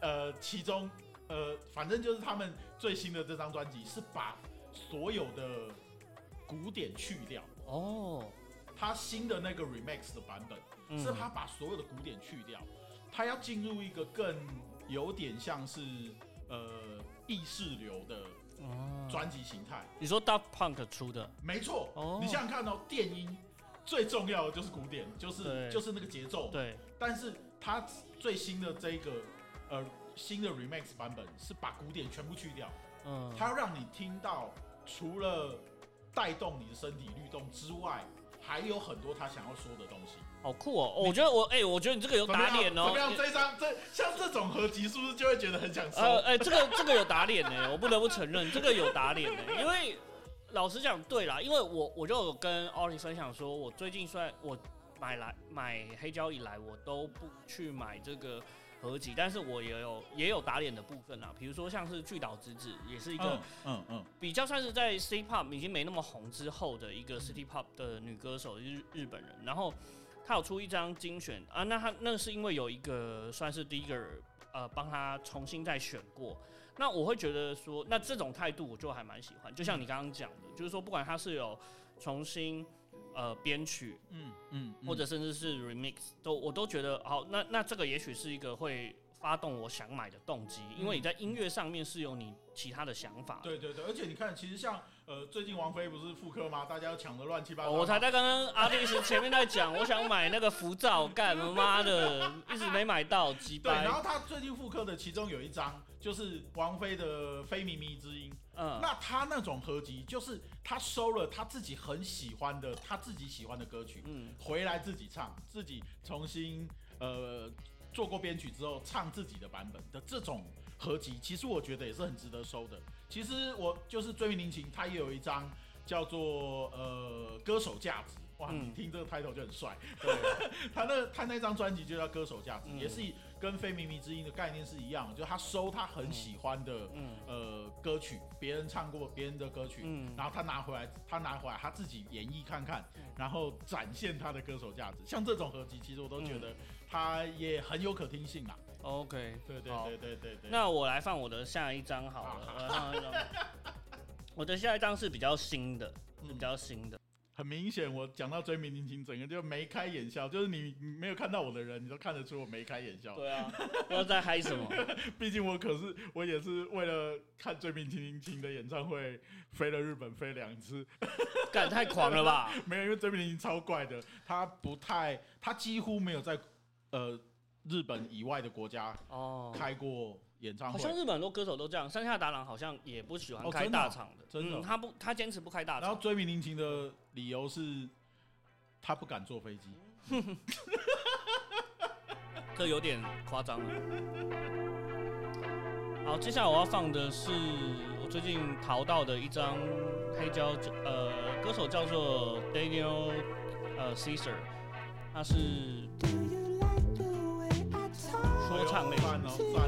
呃其中呃反正就是他们最新的这张专辑是把所有的古典去掉，哦，他新的那个 remix 的版本、嗯。是他把所有的古典去掉，他要进入一个更有点像是呃意识流的哦专辑形态。你说 Daft Punk 出的？没错，哦。你想想看哦，电音最重要的就是古典，就是就是那个节奏。，对，但是它最新的这个呃新的 remix 版本是把古典全部去掉，嗯，它要让你听到除了带动你的身体律动之外，还有很多他想要说的东西。好酷哦！我觉得我哎、我觉得你这个有打脸哦怎么。样？这张这像这种合集是不是就会觉得很想收？呃，哎、这个这个有打脸呢，我不得不承认，这个有打脸呢。因为老实讲，对啦，因为我我就有跟奥利分享说，我最近虽然我买来买黑胶以来，我都不去买这个合集，但是我也有也有打脸的部分啦，比如说像是巨岛之子，也是一个嗯嗯嗯，比较算是在 City Pop 已经没那么红之后的一个 City Pop 的女歌手，日日本人。然后她有出一张精选啊，那她那是因为有一个算是第一个呃帮她重新再选过。那我会觉得说，那这种态度我就还蛮喜欢。就像你刚刚讲的，就是说不管她是有重新呃编曲，嗯嗯，或者甚至是 remix，都我都觉得好。那那这个也许是一个会发动我想买的动机，因为你在音乐上面是有你其他的想法。对对对，而且你看，其实像呃最近王菲不是复刻吗？大家抢的乱七八糟。哦我才在刚刚阿迪斯前面在讲，我想买那个浮躁，干妈的，一直没买到，鸡对，然。后他最近复刻的其中有一张就是王菲的《非靡靡之音》，嗯，那他那种合集就是他收了他自己很喜欢的他自己喜欢的歌曲，嗯，回来自己唱，自己重新呃做过编曲之后唱自己的版本的这种合集，其实我觉得也是很值得收的。其实我就是追名林琴，他也有一张叫做呃歌手价值。哇，嗯你听这个 title 就很帅。对，他那他那张专辑就叫《歌手价值》，嗯也是跟《非靡靡之音》的概念是一样，就他收他很喜欢的、嗯呃歌曲，别人唱过别人的歌曲，嗯然后他拿回来，他拿回来他自己演绎看看，然后展现他的歌手价值。像这种合集，其实我都嗯觉得他也很有可听性啦。，OK，好对对对对对对。那我来放我的下一张好了。我来放一张，我的下一张是比较新的，是比较新的。很明显，我讲到追明星情，整个就眉开眼笑，就是你你没有看到我的人，你都看得出我眉开眼笑。对啊，不知道在嗨什么。毕竟我可是我也是为了看追明星情的演唱会飞了日本飞两次，干太狂了吧？没有，因为追明星超怪的，他不太，他几乎没有在呃日本以外的国家哦，开过演唱会。好像日本很多歌手都这样，山下达郎好像也不喜欢开大场的，真的哦嗯他不，他坚持不开大场。然后追明星情的理由是，他不敢坐飞机。这有点夸张了。好，接下来我要放的是我最近淘到的一张黑胶，呃，歌手叫做 Daniel 呃 Caesar，他是唱嘞。算算了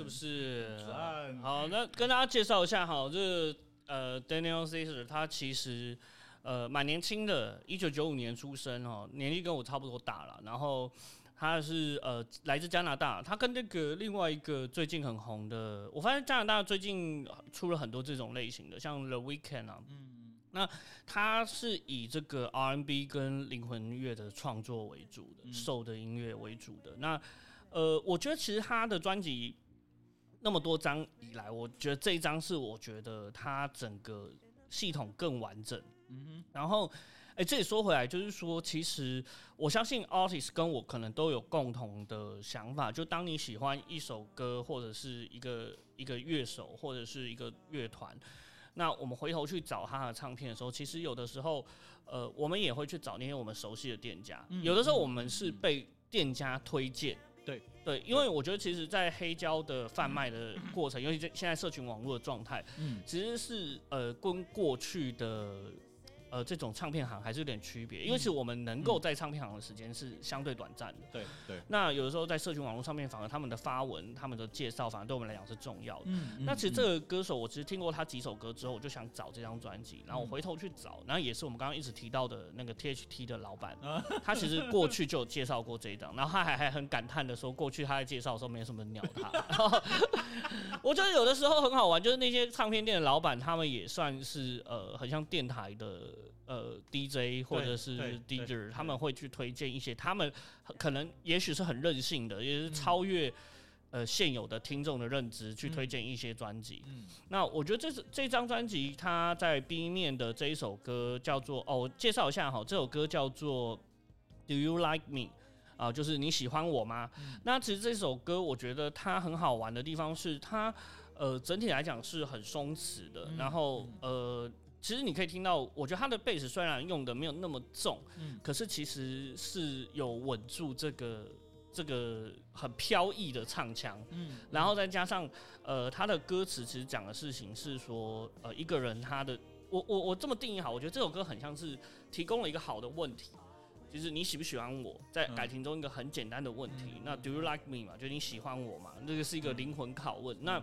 是不？是？赞好，那跟大家介绍一下哈，这个呃，Daniel Caesar 他其实呃蛮年轻的，一九九五年出生哦，年纪跟我差不多大了。然后他是呃来自加拿大，他跟那个另外一个最近很红的，我发现加拿大最近出了很多这种类型的，像 The Weeknd 啊，嗯，那他是以这个 R&B 跟灵魂乐的创作为主的，嗯受的音乐为主的。那呃，我觉得其实他的专辑那么多张以来，我觉得这一张是我觉得它整个系统更完整。嗯然后，哎、这里说回来，就是说，其实我相信 artist 跟我可能都有共同的想法，就当你喜欢一首歌或者是一个一个乐手或者是一个乐团，那我们回头去找他的唱片的时候，其实有的时候，呃，我们也会去找那些我们熟悉的店家，嗯有的时候我们是被店家推荐。哼，对。对，因为我觉得其实，在黑胶的贩卖的过程，尤其在现在社群网络的状态，嗯，其实是呃跟过去的呃这种唱片行还是有点区别，因为其实我们能够在唱片行的时间是相对短暂的。对对，那有的时候在社群网络上面，反而他们的发文、他们的介绍，反而对我们来讲是重要的。嗯那其实这个歌手，我其实听过他几首歌之后，我就想找这张专辑，然后我回头去找，然后也是我们刚刚一直提到的那个 THT 的老板，他其实过去就有介绍过这一张，然后他还还很感叹的说，过去他在介绍的时候没什么人鸟他。然 后我觉得有的时候很好玩，就是那些唱片店的老板，他们也算是呃，很像电台的呃 DJ 或者是 DJ，他们会去推荐一些他们可能也许是很任性的，也是超越。呃，现有的听众的认知去推荐一些专辑，嗯那我觉得这是这张专辑，它在 B 面的这一首歌叫做哦，我介绍一下哈，这首歌叫做 Do You Like Me 啊、就是你喜欢我吗？那其实这首歌我觉得它很好玩的地方是它呃整体来讲是很松弛的，然后呃。其实你可以听到，我觉得他的贝斯虽然用的没有那么重，嗯。可是其实是有稳住这个这个很飘逸的唱腔，嗯。然后再加上呃，他的歌词其实讲的事情是说，呃，一个人他的，我我我这么定义好，我觉得这首歌很像是提供了一个好的问题，就是你喜不喜欢我，在嗯。感情中一个很简单的问题。那 Do you like me 嘛，就是你喜欢我嘛，这个是一个灵魂拷问。那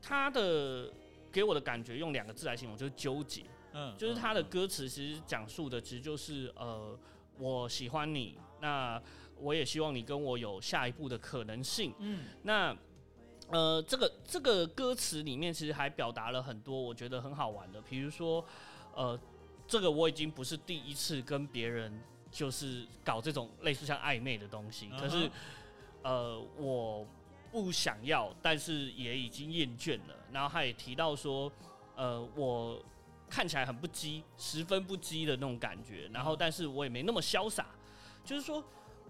他的给我的感觉用两个字来形容，就是纠结。嗯就是他的歌词其实讲述的，其实就是呃，我喜欢你，那我也希望你跟我有下一步的可能性。嗯那呃，这个这个歌词里面其实还表达了很多我觉得很好玩的，比如说呃，这个我已经不是第一次跟别人就是搞这种类似像暧昧的东西，可是呃，我不想要，但是也已经厌倦了。然后他也提到说，呃，我看起来很不羁，十分不羁的那种感觉。然后，但是我也没那么潇洒，就是说，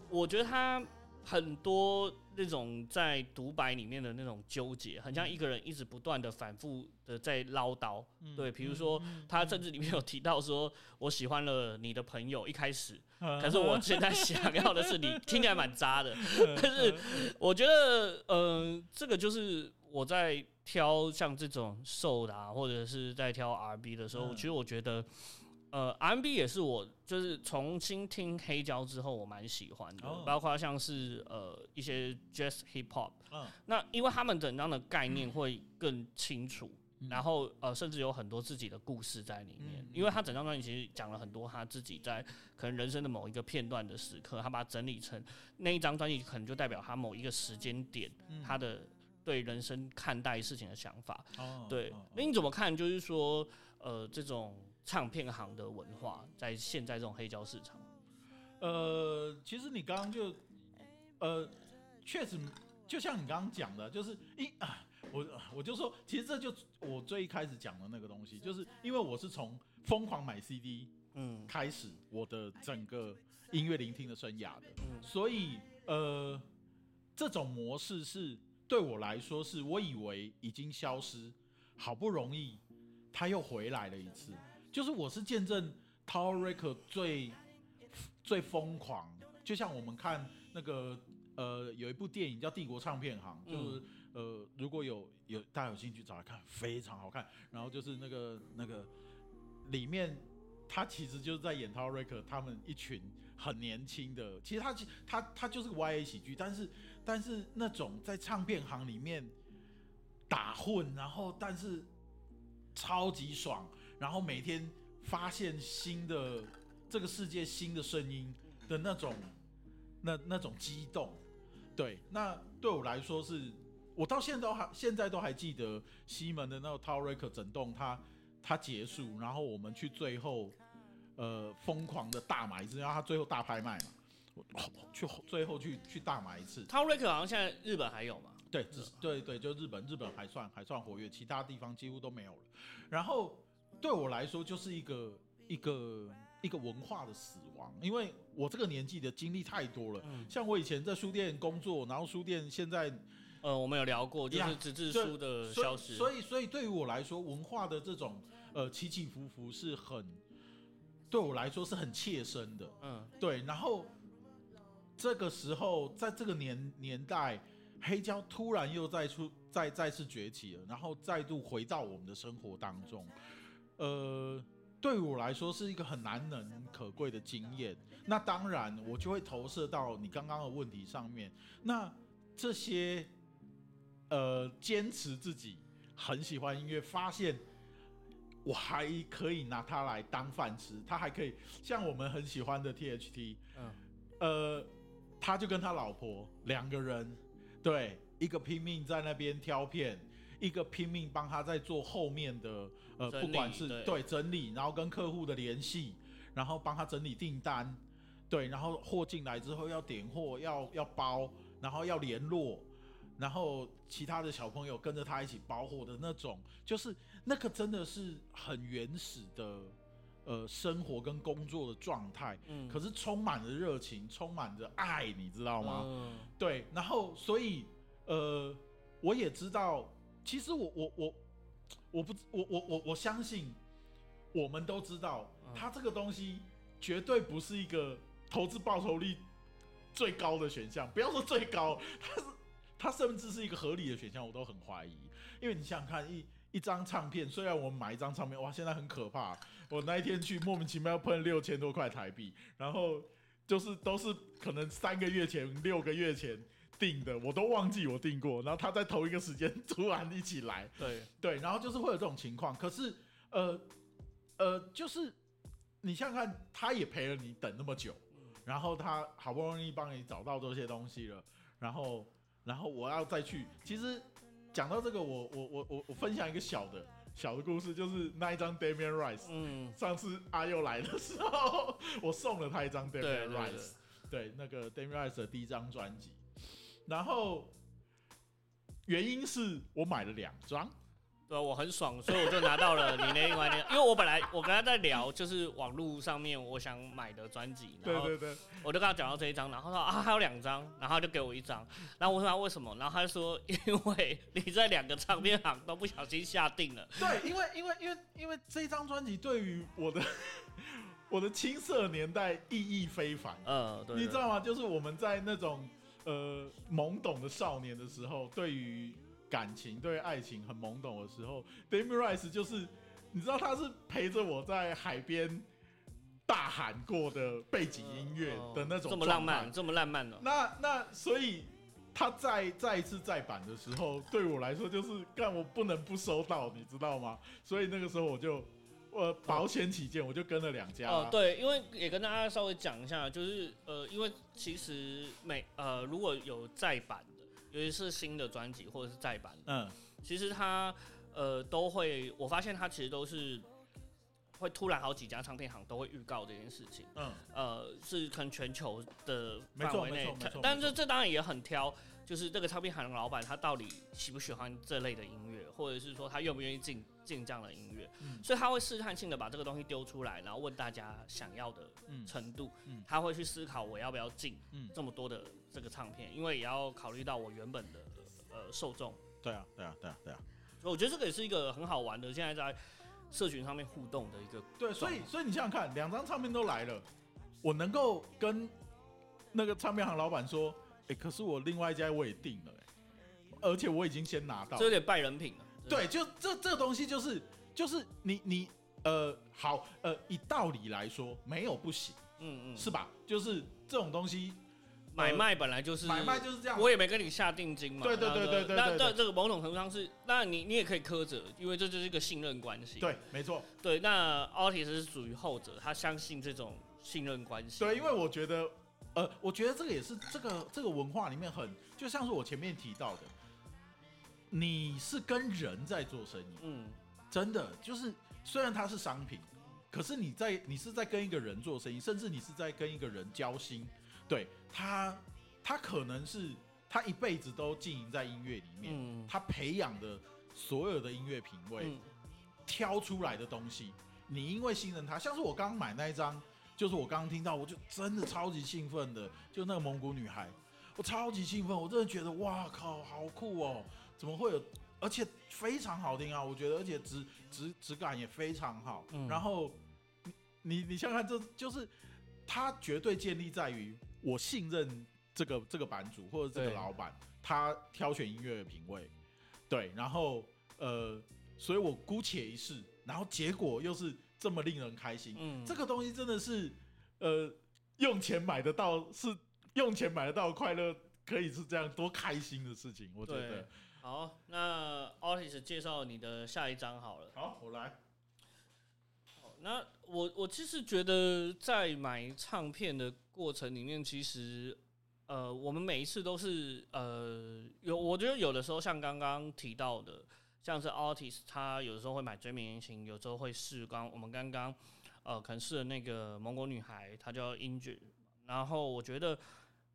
我觉得他很多那种在独白里面的那种纠结，很像一个人一直不断的反复的在唠叨。对，比如说他甚至里面有提到说，我喜欢了你的朋友，一开始，可是我现在想要的是你，听起来蛮渣的。但是我觉得，嗯、这个就是我在挑像这种 soul 的啊，或者是在挑 R&B 的时候，嗯。其实我觉得，呃，R&B 也是我就是重新听黑胶之后，我蛮喜欢的，哦。包括像是呃一些 Jazz Hip Hop，嗯。那因为他们整张的概念会更清楚。嗯。然后呃，甚至有很多自己的故事在里面，嗯因为他整张专辑其实讲了很多他自己在可能人生的某一个片段的时刻，他把它整理成那一张专辑，可能就代表他某一个时间点，嗯。他的对人生看待事情的想法。哦对。哦，那你怎么看？就是说，呃，这种唱片行的文化在现在这种黑胶市场，呃，其实你刚刚就，呃，确实就像你刚刚讲的，就是一啊，我我就说，其实这就我最一开始讲的那个东西，就是因为我是从疯狂买 CD 嗯。开始我的整个音乐聆听的生涯的，嗯。所以呃，这种模式是对我来说是我以为已经消失，好不容易他又回来了一次，就是我是见证 Tower Record 最最疯狂，就像我们看那个呃有一部电影叫《帝国唱片行》，就是、呃如果有有大家有兴趣找来看，非常好看。然后就是那个那个里面，他其实就是在演 Tower Record 他们一群很年轻的，其实他其他他就是个 YA 喜剧，但是但是那种在唱片行里面打混，然后但是超级爽，然后每天发现新的这个世界新的声音的那种那那种激动，对，那对我来说是，我到现在都还现在都还记得西门的那个 Tower Record 整栋，它它结束，然后我们去最后呃疯狂的大买一次，然后它最后大拍卖嘛，我去最后去去大买一次，，Tower Record 好像现在日本还有嘛？对，只对对，就日本，日本还算还算活跃，其他地方几乎都没有了。然后对我来说，就是一个一个一个文化的死亡，因为我这个年纪的经历太多了。嗯像我以前在书店工作，然后书店现在呃，我们有聊过，就是纸质书的消失。所以所以对于我来说，文化的这种呃起起伏伏是很对我来说是很切身的。嗯对，然后这个时候，在这个年年代，黑胶突然又再出再再次崛起了，然后再度回到我们的生活当中，呃。对我来说是一个很难能可贵的经验。那当然，我就会投射到你刚刚的问题上面。那这些呃，坚持自己很喜欢音乐，发现我还可以拿它来当饭吃，他还可以像我们很喜欢的 THT，嗯，呃，他就跟他老婆两个人，对，一个拼命在那边挑片，一个拼命帮他在做后面的呃，不管是对对整理，然后跟客户的联系，然后帮他整理订单，对，然后货进来之后要点货，要要包，然后要联络，然后其他的小朋友跟着他一起包货的那种，就是那个真的是很原始的呃生活跟工作的状态，嗯可是充满了热情，充满着爱，你知道吗？嗯对，然后所以呃，我也知道，其实我我我我不我我我我相信，我们都知道，嗯它这个东西绝对不是一个投资报酬率最高的选项，不要说最高，它是它甚至是一个合理的选项，我都很怀疑，因为你想想看一。一张唱片，虽然我们买一张唱片，哇，现在很可怕。我那一天去，莫名其妙喷六千多块台币，然后就是都是可能三个月前、六个月前订的，我都忘记我订过。然后他在同一个时间突然一起来，对，对，然后就是会有这种情况。可是，呃呃，就是你想想看，他也陪了你等那么久，然后他好不容易帮你找到这些东西了，然后然后我要再去，其实讲到这个，我我我我我分享一个小的小的故事，就是那一张 Damian Rice，嗯，上次阿佑来的时候，我送了他一张 Damian 对对。Rice，对那个 Damian Rice 的第一张专辑，然后原因是我买了两张，对，我很爽，所以我就拿到了你那另外那，因为我本来我跟他在聊，就是网络上面我想买的专辑，对对对，我就跟他讲到这一张，然后他说啊还有两张，然后他就给我一张，然后我问他为什么，然后他就说因为你在两个唱片行都不小心下定了，对，因为因为因为因为这张专辑对于我的 我的青涩年代意义非凡，嗯，对，你知道吗？就是我们在那种呃懵懂的少年的时候，对于感情、对于爱情很懵懂的时候 d a m i Rice 就是你知道他是陪着我在海边大喊过的背景音乐的那种、哦这么浪漫，。这么浪漫哦，那那所以他再再一次再版的时候，对我来说就是干我不能不收到，你知道吗？所以那个时候我就呃保险起见，我就跟了两家。哦，对，因为也跟大家稍微讲一下，就是呃，因为其实每呃如果有再版的，尤其是新的专辑或者是再版的，嗯，其实它呃都会，我发现它其实都是会突然好几家唱片行都会预告这件事情，嗯，呃，是可能全球的范围内但是这当然也很挑，就是这个唱片行的老板他到底喜不喜欢这类的音乐，或者是说他愿不愿意进进这样的音乐，嗯。所以他会试探性的把这个东西丢出来，然后问大家想要的嗯。程度，嗯。他会去思考我要不要进嗯。这么多的这个唱片，因为也要考虑到我原本的呃受众。对啊，对啊，对啊，对啊，所以我觉得这个也是一个很好玩的，现在在社群上面互动的一个。对，所以所以你想想看，两张唱片都来了，我能够跟那个唱片行老板说，哎、可是我另外一家我也订了、哎，而且我已经先拿到这，有点败人品了。对，就这这东西就是就是你你呃好呃以道理来说没有不行嗯嗯，是吧？就是这种东西买卖本来就是买卖就是这样，我也没跟你下定金嘛。对对对对对那那这个某种程度上是，那你你也可以苛责，因为这就是一个信任关系。对，没错，对，那 Otis 是属于后者，他相信这种信任关系。对，因为我觉得，呃，我觉得这个也是这个这个文化里面很，就像是我前面提到的，你是跟人在做生意，嗯，真的就是虽然它是商品，可是你在你是在跟一个人做生意，甚至你是在跟一个人交心，对他，他可能是他一辈子都经营在音乐里面，嗯。他培养的所有的音乐品味，嗯。挑出来的东西，你因为信任他，像是我刚买那一张，就是我刚刚听到，我就真的超级兴奋的，就那个蒙古女孩，我超级兴奋，我真的觉得哇靠，好酷哦，怎么会有？而且非常好听啊，我觉得，而且质质质感也非常好。嗯然后你你你想想看，这就是它绝对建立在于我信任这个这个版主或者这个老板，他挑选音乐的品味，对，然后呃，所以我姑且一试，然后结果又是这么令人开心，嗯，这个东西真的是呃用钱买得到，是用钱买得到快乐，可以是这样多开心的事情，我觉得。。好，那 Artist 介绍你的下一张好了。好，我来。那我我其实觉得在买唱片的过程里面，其实呃，我们每一次都是呃有，我觉得有的时候像刚刚提到的，像是 artist，他有的时候会买追名言行，有时候会试刚我们刚刚呃可能试的那个蒙古女孩，她叫英俊，然后我觉得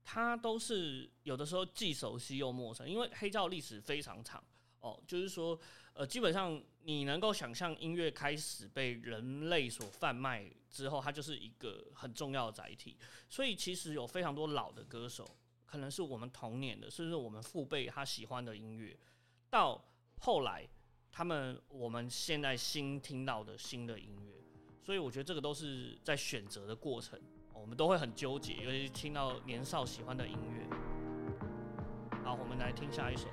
他都是有的时候既熟悉又陌生，因为黑胶历史非常长哦，就是说呃，基本上你能够想象音乐开始被人类所贩卖之后，它就是一个很重要的载体。所以其实有非常多老的歌手，可能是我们童年的，甚至我们父辈他喜欢的音乐，到后来他们我们现在新听到的新的音乐。所以我觉得这个都是在选择的过程，我们都会很纠结，尤其是听到年少喜欢的音乐。好，我们来听下一首。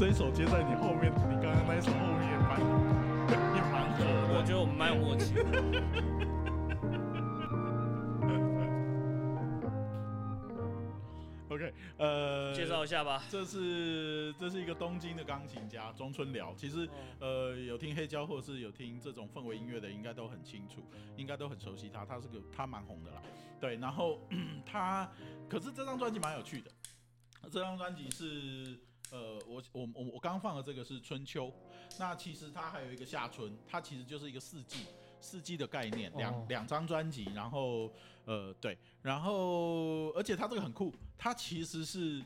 这一首接在你后面，你刚刚那一首后面也蛮也蛮合的。我觉得我们蛮有默契的。OK，呃，介绍一下吧。这是这是一个东京的钢琴家中村辽。其实呃，有听黑胶或者是有听这种氛围音乐的，应该都很清楚，应该都很熟悉他。他是个他蛮红的啦，对。然后 他，可是这张专辑蛮有趣的。这张专辑是呃，我我我我刚放的这个是春秋，那其实它还有一个夏春，它其实就是一个四季四季的概念，两、哦。两张专辑，然后呃对，然后而且它这个很酷，它其实是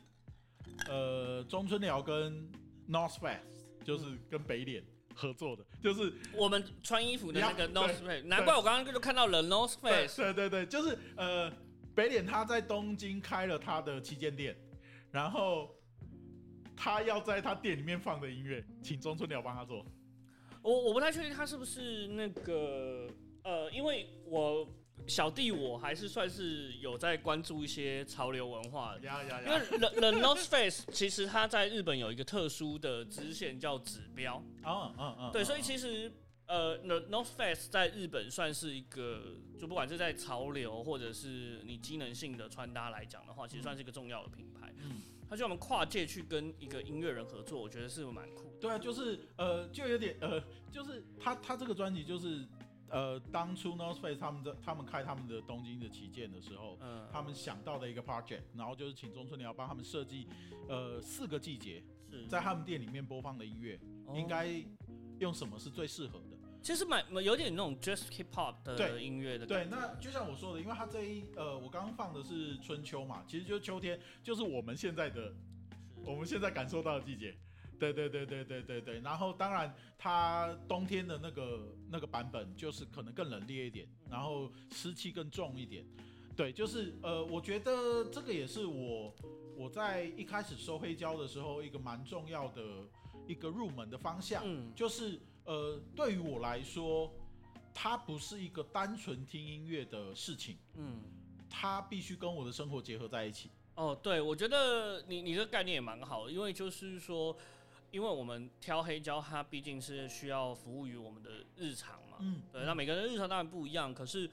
呃中村辽跟 North Face 就是跟北脸合作的，就是我们穿衣服的那个 North Face，难怪我刚刚就看到了 North Face。对对对，就是呃，北脸他在东京开了他的旗舰店，然后他要在他店里面放的音乐，请中村鸟帮他做。我我不太确定他是不是那个呃，因为我小弟我还是算是有在关注一些潮流文化的。呀呀因为 The The North Face 其实它在日本有一个特殊的支线叫指标，啊啊啊，对，所以其实呃，The North Face 在日本算是一个，就不管是在潮流或者是你机能性的穿搭来讲的话，其实算是一个重要的品牌。嗯它就我们跨界去跟一个音乐人合作，我觉得是蛮酷的。对啊，就是呃，就有点呃，就是他他这个专辑就是呃，当初 North Face 他们的他们开他们的东京的旗舰的时候，嗯，他们想到的一个 project，然后就是请中村良帮他们设计呃四个季节是在他们店里面播放的音乐，哦应该用什么是最适合的。其实蛮有点那种 just hip hop 的音乐的对。那就像我说的，因为它这一呃，我刚刚放的是春秋嘛，其实就是秋天，就是我们现在的我们现在感受到的季节。对对对对对对对，然后当然它冬天的那个那个版本就是可能更冷冽一点，然后湿气更重一点。对，就是呃，我觉得这个也是我我在一开始收黑胶的时候一个蛮重要的一个入门的方向。嗯，就是呃，对于我来说，它不是一个单纯听音乐的事情，嗯，它必须跟我的生活结合在一起。哦，对，我觉得你你这个概念也蛮好的，因为就是说，因为我们挑黑胶，它毕竟是需要服务于我们的日常嘛。嗯，对，那每个人日常当然不一样，可是，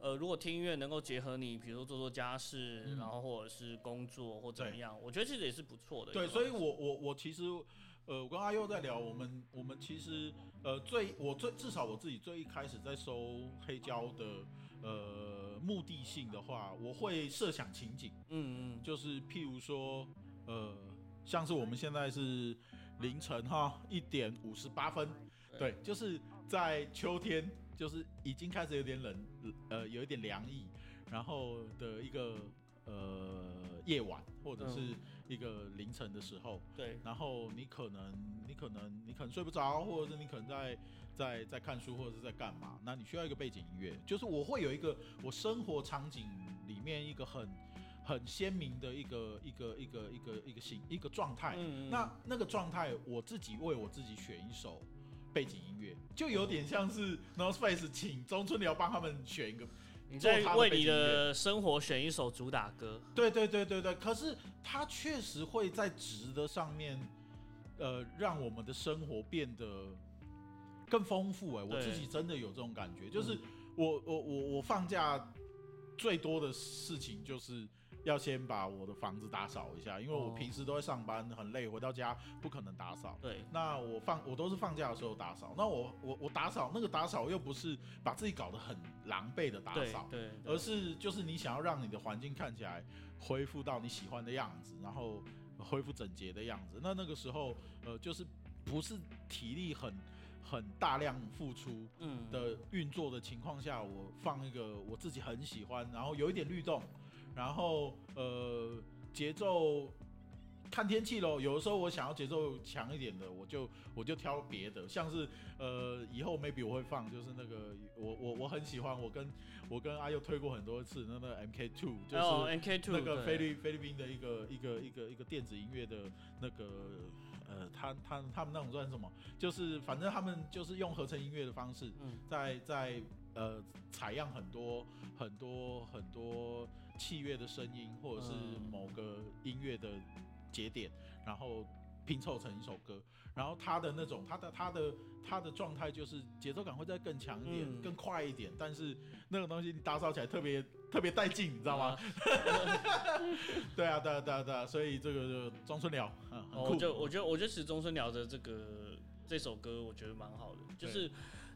呃，如果听音乐能够结合你，比如说做做家事，嗯然后或者是工作或怎么样，我觉得其实也是不错的。对，所以我我我其实。呃，我跟阿佑在聊，我们我们其实呃最我最至少我自己最一开始在收黑胶的呃目的性的话，我会设想情景，嗯嗯，就是譬如说呃像是我们现在是凌晨哈一点五十八分，对，就是在秋天，就是已经开始有点冷，呃，有一点凉意，然后的一个呃夜晚，或者是一个凌晨的时候，对，然后你可能你可能你可能睡不着，或者是你可能在在在看书或者是在干嘛，那你需要一个背景音乐，就是我会有一个我生活场景里面一个很很鲜明的一个一个一个一个一个形一个状态，嗯嗯那那个状态我自己为我自己选一首。背景音乐就有点像是 North Face 请中村辽帮他们选一个你在为你的生活选一首主打歌。对对对对对，可是它确实会在值的上面，呃，让我们的生活变得更丰富。哎，我自己真的有这种感觉，就是嗯我我我我放假最多的事情就是。要先把我的房子打扫一下，因为我哦平时都在上班，很累，回到家不可能打扫。对，那我放我都是放假的时候打扫，那我我我打扫那个打扫又不是把自己搞得很狼狈的打对扫，对，而是就是你想要让你的环境看起来恢复到你喜欢的样子，然后恢复整洁的样子。那那个时候，呃，就是不是体力很很大量付出嗯的运作的情况下，我放一个我自己很喜欢，然后有一点律动，然后呃节奏。看天气喽，有的时候我想要节奏强一点的，我就我就挑别的，像是呃以后 maybe 我会放，就是那个我我我很喜欢，我跟我跟阿佑推过很多次那个 MK Two，就是、那个菲律菲律宾的一个一个一个一个电子音乐的那个呃，他他他们那种算什么？就是反正他们就是用合成音乐的方式，嗯在在呃采样很多很多很多器乐的声音，或者是嗯某个音乐的节点，然后拼凑成一首歌。然后他的那种他的他的他的状态就是节奏感会再更强一点，嗯更快一点，但是那个东西你打扫起来特别特别带劲，你知道吗？对啊，对啊，对啊，对啊，所以这个就中村辽，嗯很哦，酷。我就我觉得我觉得其实中村辽的这个这首歌，我觉得蛮好的，就是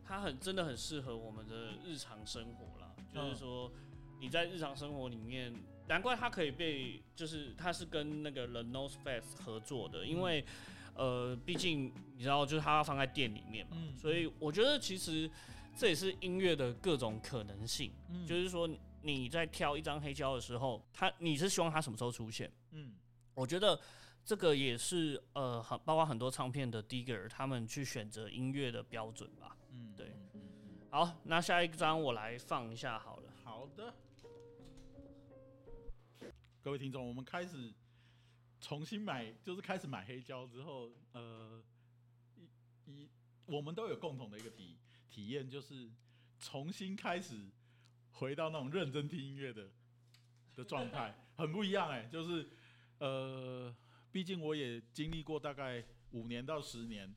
它很真的很适合我们的日常生活啦。就是说你在日常生活里面，难怪它可以被，就是它是跟那个 The Nose Face 合作的，因为呃，毕竟你知道，就是它要放在店里面嘛，嗯所以我觉得其实这也是音乐的各种可能性，嗯就是说你在挑一张黑胶的时候，它你是希望它什么时候出现？嗯我觉得这个也是呃，很包括很多唱片的 digger 他们去选择音乐的标准吧。嗯，对好，那下一张我来放一下好了。好的，各位听众，我们开始重新买，就是开始买黑胶之后，呃，一一我们都有共同的一个体体验，就是重新开始回到那种认真听音乐的的状态，很不一样哎、就是呃，毕竟我也经历过大概五年到十年，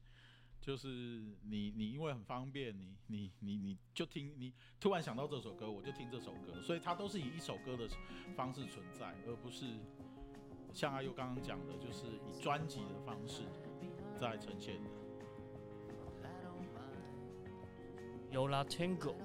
就是你你因为很方便，你你你你就听你突然想到这首歌，我就听这首歌，所以它都是以一首歌的方式存在，而不是像阿佑刚刚讲的，就是以专辑的方式在呈现的。Yola Tango。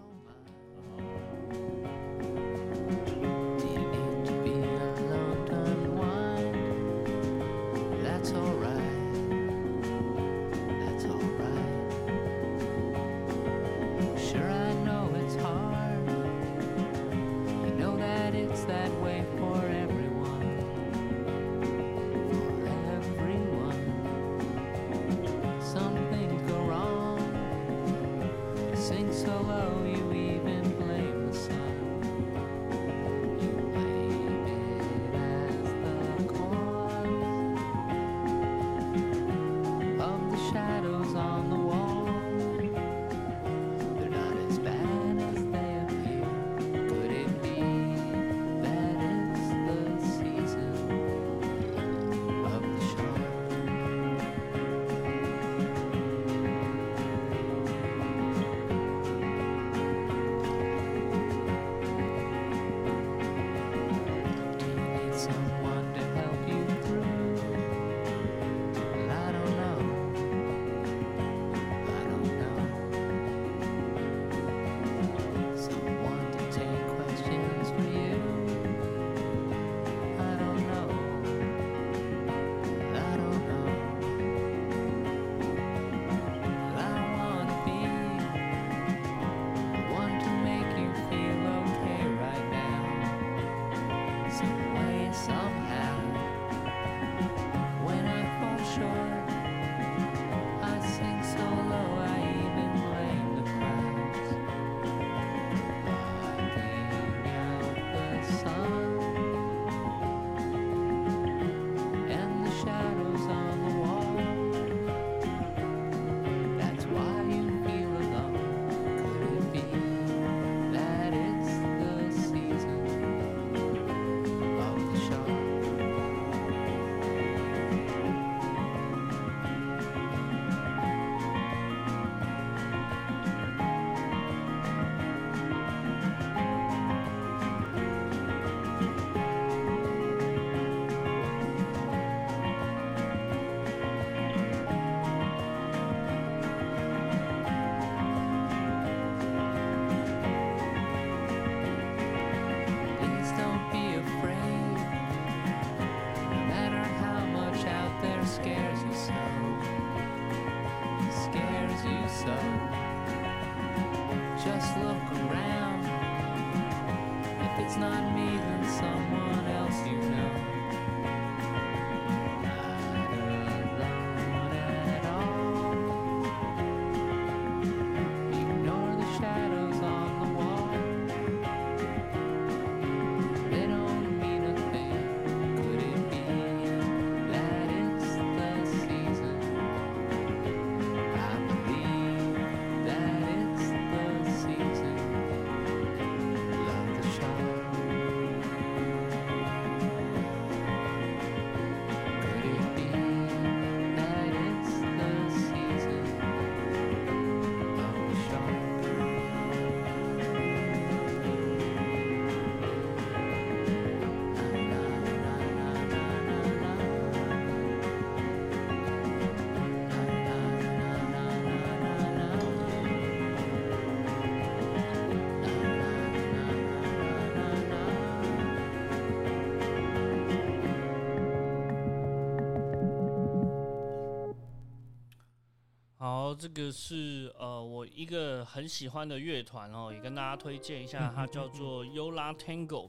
这个是呃我一个很喜欢的乐团哦，也跟大家推荐一下，它叫做 Yola Tango。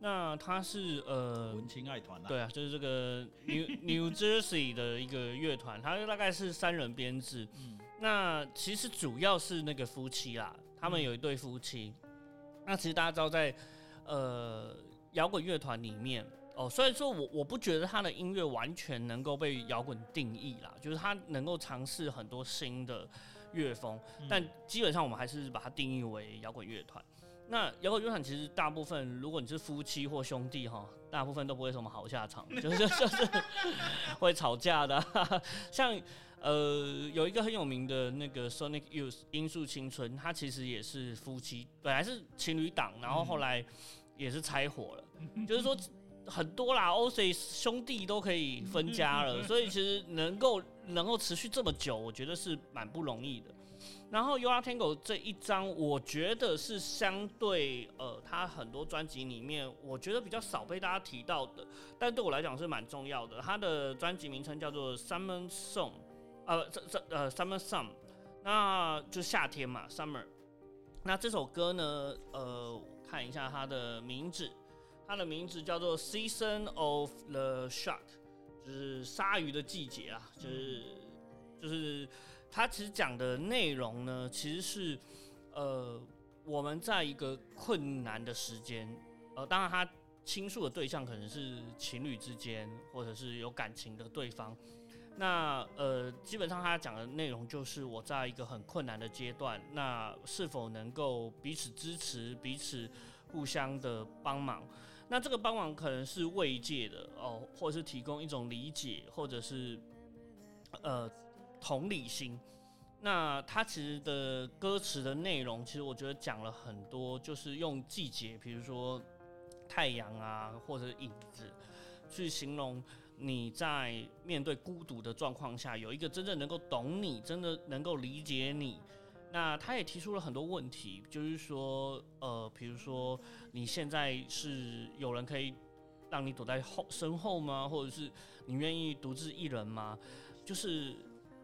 那它是呃文青爱团啊，对啊，就是这个 New New Jersey 的一个乐团，它大概是三人编制。嗯那其实主要是那个夫妻啦，他们有一对夫妻。那其实大家知道在，呃摇滚乐团里面，哦，所以说我我不觉得他的音乐完全能够被摇滚定义啦，就是他能够尝试很多新的乐风，但基本上我们还是把它定义为摇滚乐团。那摇滚乐团其实大部分，如果你是夫妻或兄弟哈，大部分都不会什么好下场，就是 就是会吵架的啊、像呃有一个很有名的那个 Sonic Youth 音速青春，它其实也是夫妻，本来是情侣档，然后后来也是拆伙了，就是说很多啦 o c 兄弟都可以分家了，所以其实能够能够持续这么久，我觉得是蛮不容易的。然后 U R Tango 这一张，我觉得是相对呃，他很多专辑里面，我觉得比较少被大家提到的，但对我来讲是蛮重要的。他的专辑名称叫做 Summer Song，呃，这这呃 Summer Song，那就夏天嘛，Summer。那这首歌呢，呃，看一下它的名字，它的名字叫做 Season of the Shark，就是鲨鱼的季节啊，就是就是它其实讲的内容呢，其实是呃我们在一个困难的时间，呃，当然它倾诉的对象可能是情侣之间，或者是有感情的对方。那呃，基本上他讲的内容就是我在一个很困难的阶段，那是否能够彼此支持、彼此互相的帮忙？那这个帮忙可能是慰藉的哦，或者是提供一种理解，或者是呃同理心。那他其实的歌词的内容，其实我觉得讲了很多，就是用季节，比如说太阳啊，或者影子，去形容你在面对孤独的状况下，有一个真正能够懂你，真的能够理解你。那他也提出了很多问题，就是说，呃，比如说你现在是有人可以让你躲在后身后吗？或者是你愿意独自一人吗？就是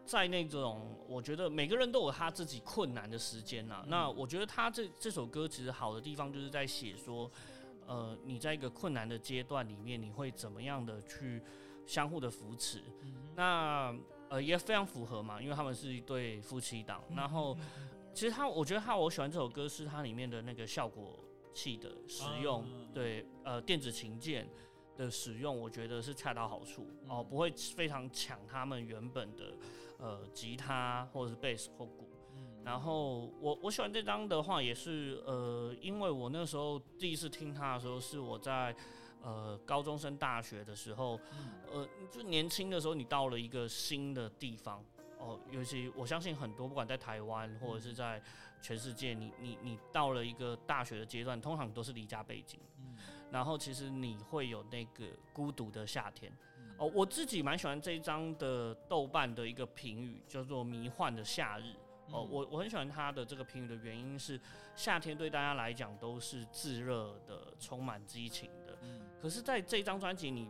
在那种，我觉得每个人都有他自己困难的时间呐、那我觉得他这这首歌其实好的地方就是在写说，呃，你在一个困难的阶段里面，你会怎么样的去相互的扶持？那呃也非常符合嘛，因为他们是一对夫妻档。然后其实他，我觉得他我喜欢这首歌是它里面的那个效果器的使用，啊对，呃，电子琴键的使用，我觉得是恰到好处哦，不会非常抢他们原本的呃吉他或者是贝斯或鼓。然后我我喜欢这张的话，也是呃，因为我那时候第一次听他的时候，是我在呃高中升大学的时候，呃，就年轻的时候，你到了一个新的地方哦，尤其我相信很多，不管在台湾或者是在全世界，你你你到了一个大学的阶段，通常都是离家背景，然后其实你会有那个孤独的夏天。哦，我自己蛮喜欢这一张的豆瓣的一个评语，叫做“迷幻的夏日”。哦，我我很喜欢它的这个评语的原因是，夏天对大家来讲都是炙热的、充满激情的。可是，在这张专辑，你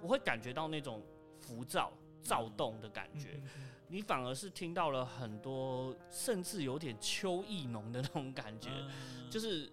不会感觉到那种浮躁、躁动的感觉，你反而是听到了很多，甚至有点秋意浓的那种感觉，就是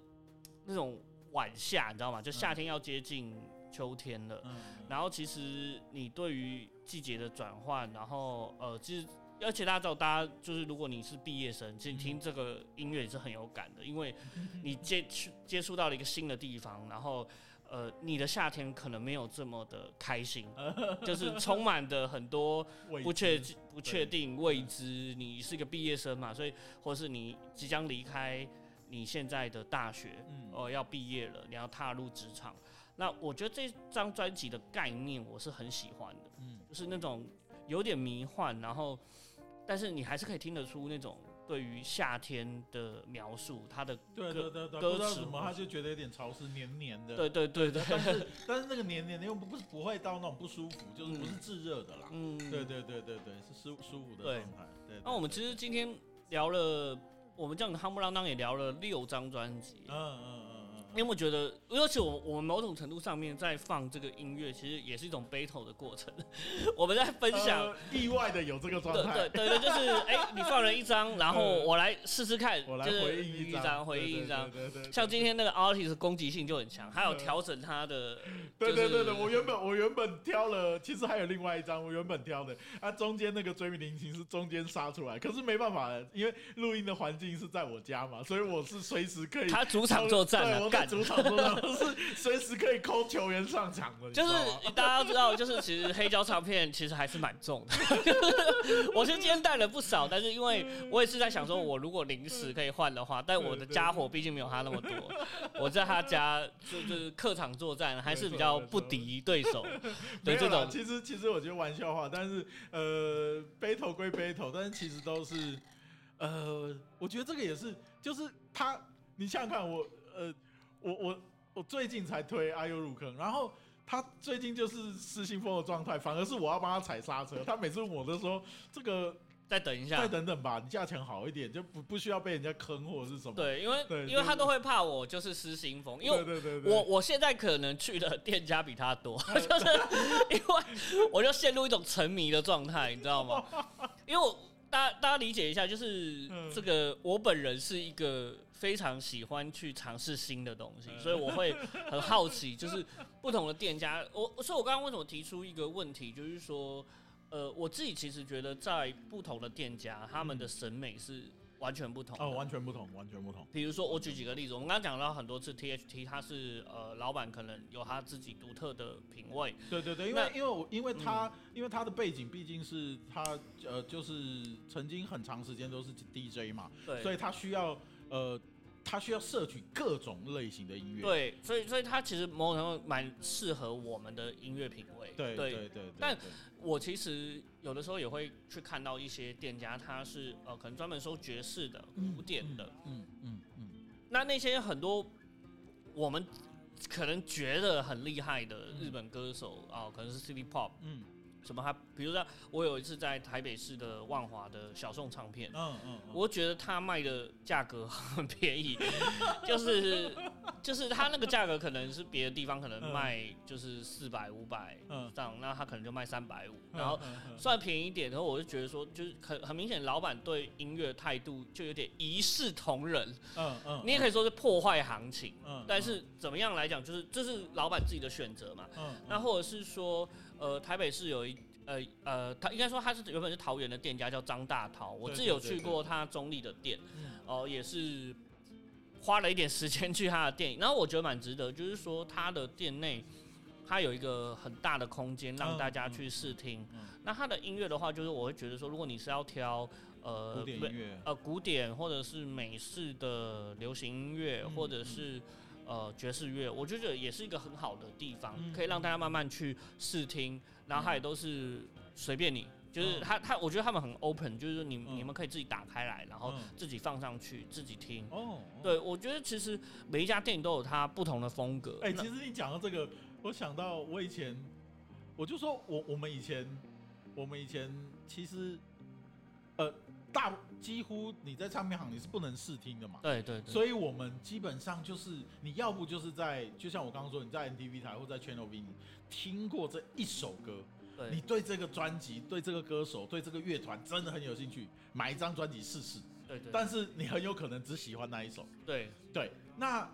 那种晚夏，你知道吗？就夏天要接近秋天了。然后其实你对于季节的转换，然后呃，其实而且大家知道，大家就是如果你是毕业生，其实听这个音乐也是很有感的，因为你接触接触到了一个新的地方，然后呃，你的夏天可能没有这么的开心，就是充满的很多不确不确定未知。你是一个毕业生嘛，所以或是你即将离开你现在的大学，嗯哦、要毕业了，你要踏入职场。那我觉得这张专辑的概念我是很喜欢的，嗯就是那种有点迷幻，然后但是你还是可以听得出那种对于夏天的描述，他的对对对对，歌不知道词什么他就觉得有点潮湿黏黏的，对对对对，但是但是那个黏黏的又不不是不会到那种不舒服，就是不是炙热的啦。嗯，对对对对对，是舒舒服的状态。对，对那我们其实今天聊了，我们这样夯不啷当也聊了六张专辑，嗯你有没有觉得，而且我我们某种程度上面在放这个音乐，其实也是一种 battle 的过程。我们在分嗯，享，呃意外的有这个状态对。对对，就是哎、你放了一张，然后嗯我来试试看，我来回应一张，回应一张。像今天那个 artist 攻击性就很强，还有调整他的，对对对对，我原本我原本挑了，其实还有另外一张，我原本挑的，啊，中间那个追名铃琴是中间杀出来，可是没办法，因为录音的环境是在我家嘛，所以我是随时可以他主场作战了，主场作战是随时可以抠球员上场的，就是大家要知道，就是其实黑胶唱片其实还是蛮重的。我是今天带了不少，但是因为我也是在想说，我如果临时可以换的话，但我的家伙毕竟没有他那么多，我在他家就就是客场作战还是比较不敌对手。没有啦的这种。其实其实我觉得玩笑话，但是呃，battle 归 battle，但是其实都是呃，我觉得这个也是，就是他，你想想看，我呃，我我我最近才推阿优入坑，然后。他最近就是失心疯的状态，反而是我要帮他踩刹车。他每次问我都说：“这个再等一下再，等等吧，你价钱好一点，就不不需要被人家坑或者是什么。”对，因为因为他都会怕我就是失心疯，因为对对对对，我我现在可能去的店家比他多，就是因为我就陷入一种沉迷的状态，你知道吗？因为我大家大家理解一下，就是嗯这个我本人是一个非常喜欢去尝试新的东西，所以我会很好奇，就是不同的店家，我所以我刚刚为什么提出一个问题，就是说，呃，我自己其实觉得在不同的店家，他们的审美是完全不同的。哦，完全不同，完全不同。比如说，我举几个例子，我们刚刚讲到很多次，THT 它是呃，老板可能有他自己独特的品味，对对对，因为因为我因为他、因为他的背景毕竟是他呃就是曾经很长时间都是 DJ 嘛，对，所以他需要呃他需要摄取各种类型的音乐。对，所以所以他其实某种程度蛮适合我们的音乐品味。对对。对对，但我其实有的时候也会去看到一些店家，他是呃可能专门收爵士的、古典的，嗯嗯嗯那那些很多我们可能觉得很厉害的日本歌手啊、可能是 City Pop 嗯什么他，比如说我有一次在台北市的万华的小宋唱片。嗯嗯，我觉得他卖的价格很便宜，就是就是他那个价格可能是别的地方可能嗯。卖就是四百五百嗯。这样，那他可能就卖三百五，嗯然后算便宜一点，然后我就觉得说，就是很很明显，老板对音乐态度就有点一视同仁，嗯嗯，你也可以说是破坏行情，嗯，但是怎么样来讲，就是这是老板自己的选择嘛。嗯。那或者是说，呃，台北市有一呃呃，他应该说他是原本是桃园的店家叫张大桃，我自己有去过他中立的店，嗯哦、也是花了一点时间去他的店，然后我觉得蛮值得，就是说他的店内。他有一个很大的空间让嗯大家去试听。嗯那他的音乐的话，就是我会觉得说，如果你是要挑呃古典音乐，呃古典或者是美式的流行音乐，嗯或者是呃爵士乐，我觉得也是一个很好的地方，嗯可以让大家慢慢去试听，然后它也都是随便你。就是嗯他他，我觉得他们很 open，就是说你、嗯你们可以自己打开来，然后嗯自己放上去，自己听。哦，对，我觉得其实每一家店都有它不同的风格。哎、那其实你讲到这个，我想到我以前，我就说我我们以前，我们以前其实，呃，大几乎你在唱片行你是不能试听的嘛，对对对，所以我们基本上就是你要不就是在，就像我刚刚说，你在 NTV 台或在 Channel V 你听过这一首歌，对。你对这个专辑、对这个歌手、对这个乐团真的很有兴趣，买一张专辑试试，对对，但是你很有可能只喜欢那一首。对。对，那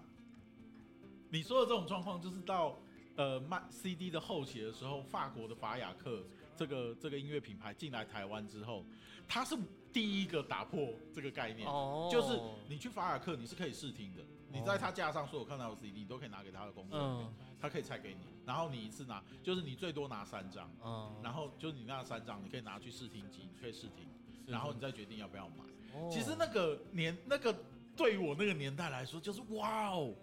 你说的这种状况，就是到呃卖 CD 的后期的时候，法国的法雅克这个这个音乐品牌进来台湾之后，它是第一个打破这个概念，哦，就是你去法尔克你是可以试听的，你在他架上所有看到的 CD 你都可以拿给他的工作人员，嗯。他可以拆给你，然后你一次拿，就是你最多拿三张。嗯，然后就是你那三张，你可以拿去试听机，你可以试听，然后你再决定要不要买。哦。其实那个年那个对于我那个年代来说，就是哇哦，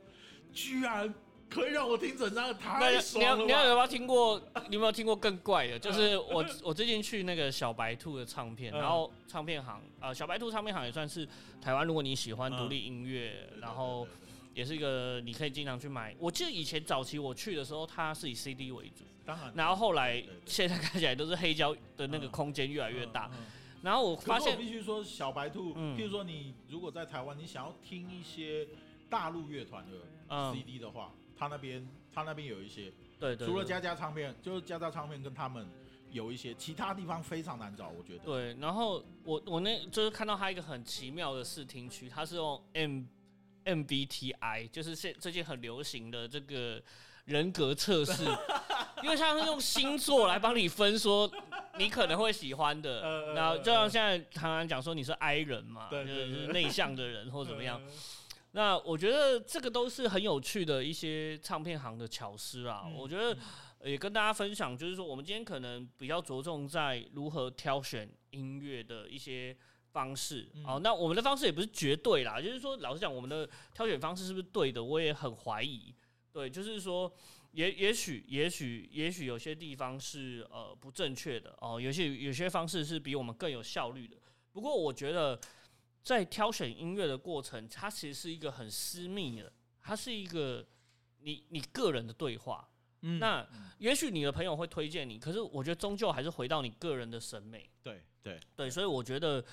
居然可以让我听整张，那太你爽了要你要有没！有听过？你有没有听过更怪的？就是我我最近去那个小白兔的唱片，嗯然后唱片行呃小白兔唱片行也算是台湾，如果你喜欢嗯独立音乐，对然后也是一个你可以经常去买。我记得以前早期我去的时候，它是以 CD 为主，当然然后后来现在看起来都是黑胶的那个嗯空间越来越大。嗯嗯然后我发现必须说，小白兔，嗯譬如说你如果在台湾，你想要听一些大陆乐团的嗯 CD 的话，他那边他那边有一些，对对，对除了佳佳唱片，就是佳佳唱片跟他们有一些，其他地方非常难找，我觉得。对，然后我我那就是看到他一个很奇妙的试听区，他是用 M MBTI，就是现最近很流行的这个人格测试，因为他是用星座来帮你分说你可能会喜欢呃的，呃然后就像现在常常讲说你是 I 人嘛，就对对对是内向的人或怎么样。那我觉得这个都是很有趣的一些唱片行的巧思啊。嗯我觉得呃也跟大家分享，就是说我们今天可能比较着重在如何挑选音乐的一些方式。嗯哦，那我们的方式也不是绝对啦，就是说老实讲，我们的挑选方式是不是对的，我也很怀疑。对，就是说。也也许也许也许有些地方是呃不正确的哦，有些有些方式是比我们更有效率的。不过我觉得在挑选音乐的过程，它其实是一个很私密的，它是一个你你个人的对话。嗯那也许你的朋友会推荐你，可是我觉得终究还是回到你个人的审美。对对，对，所以我觉得，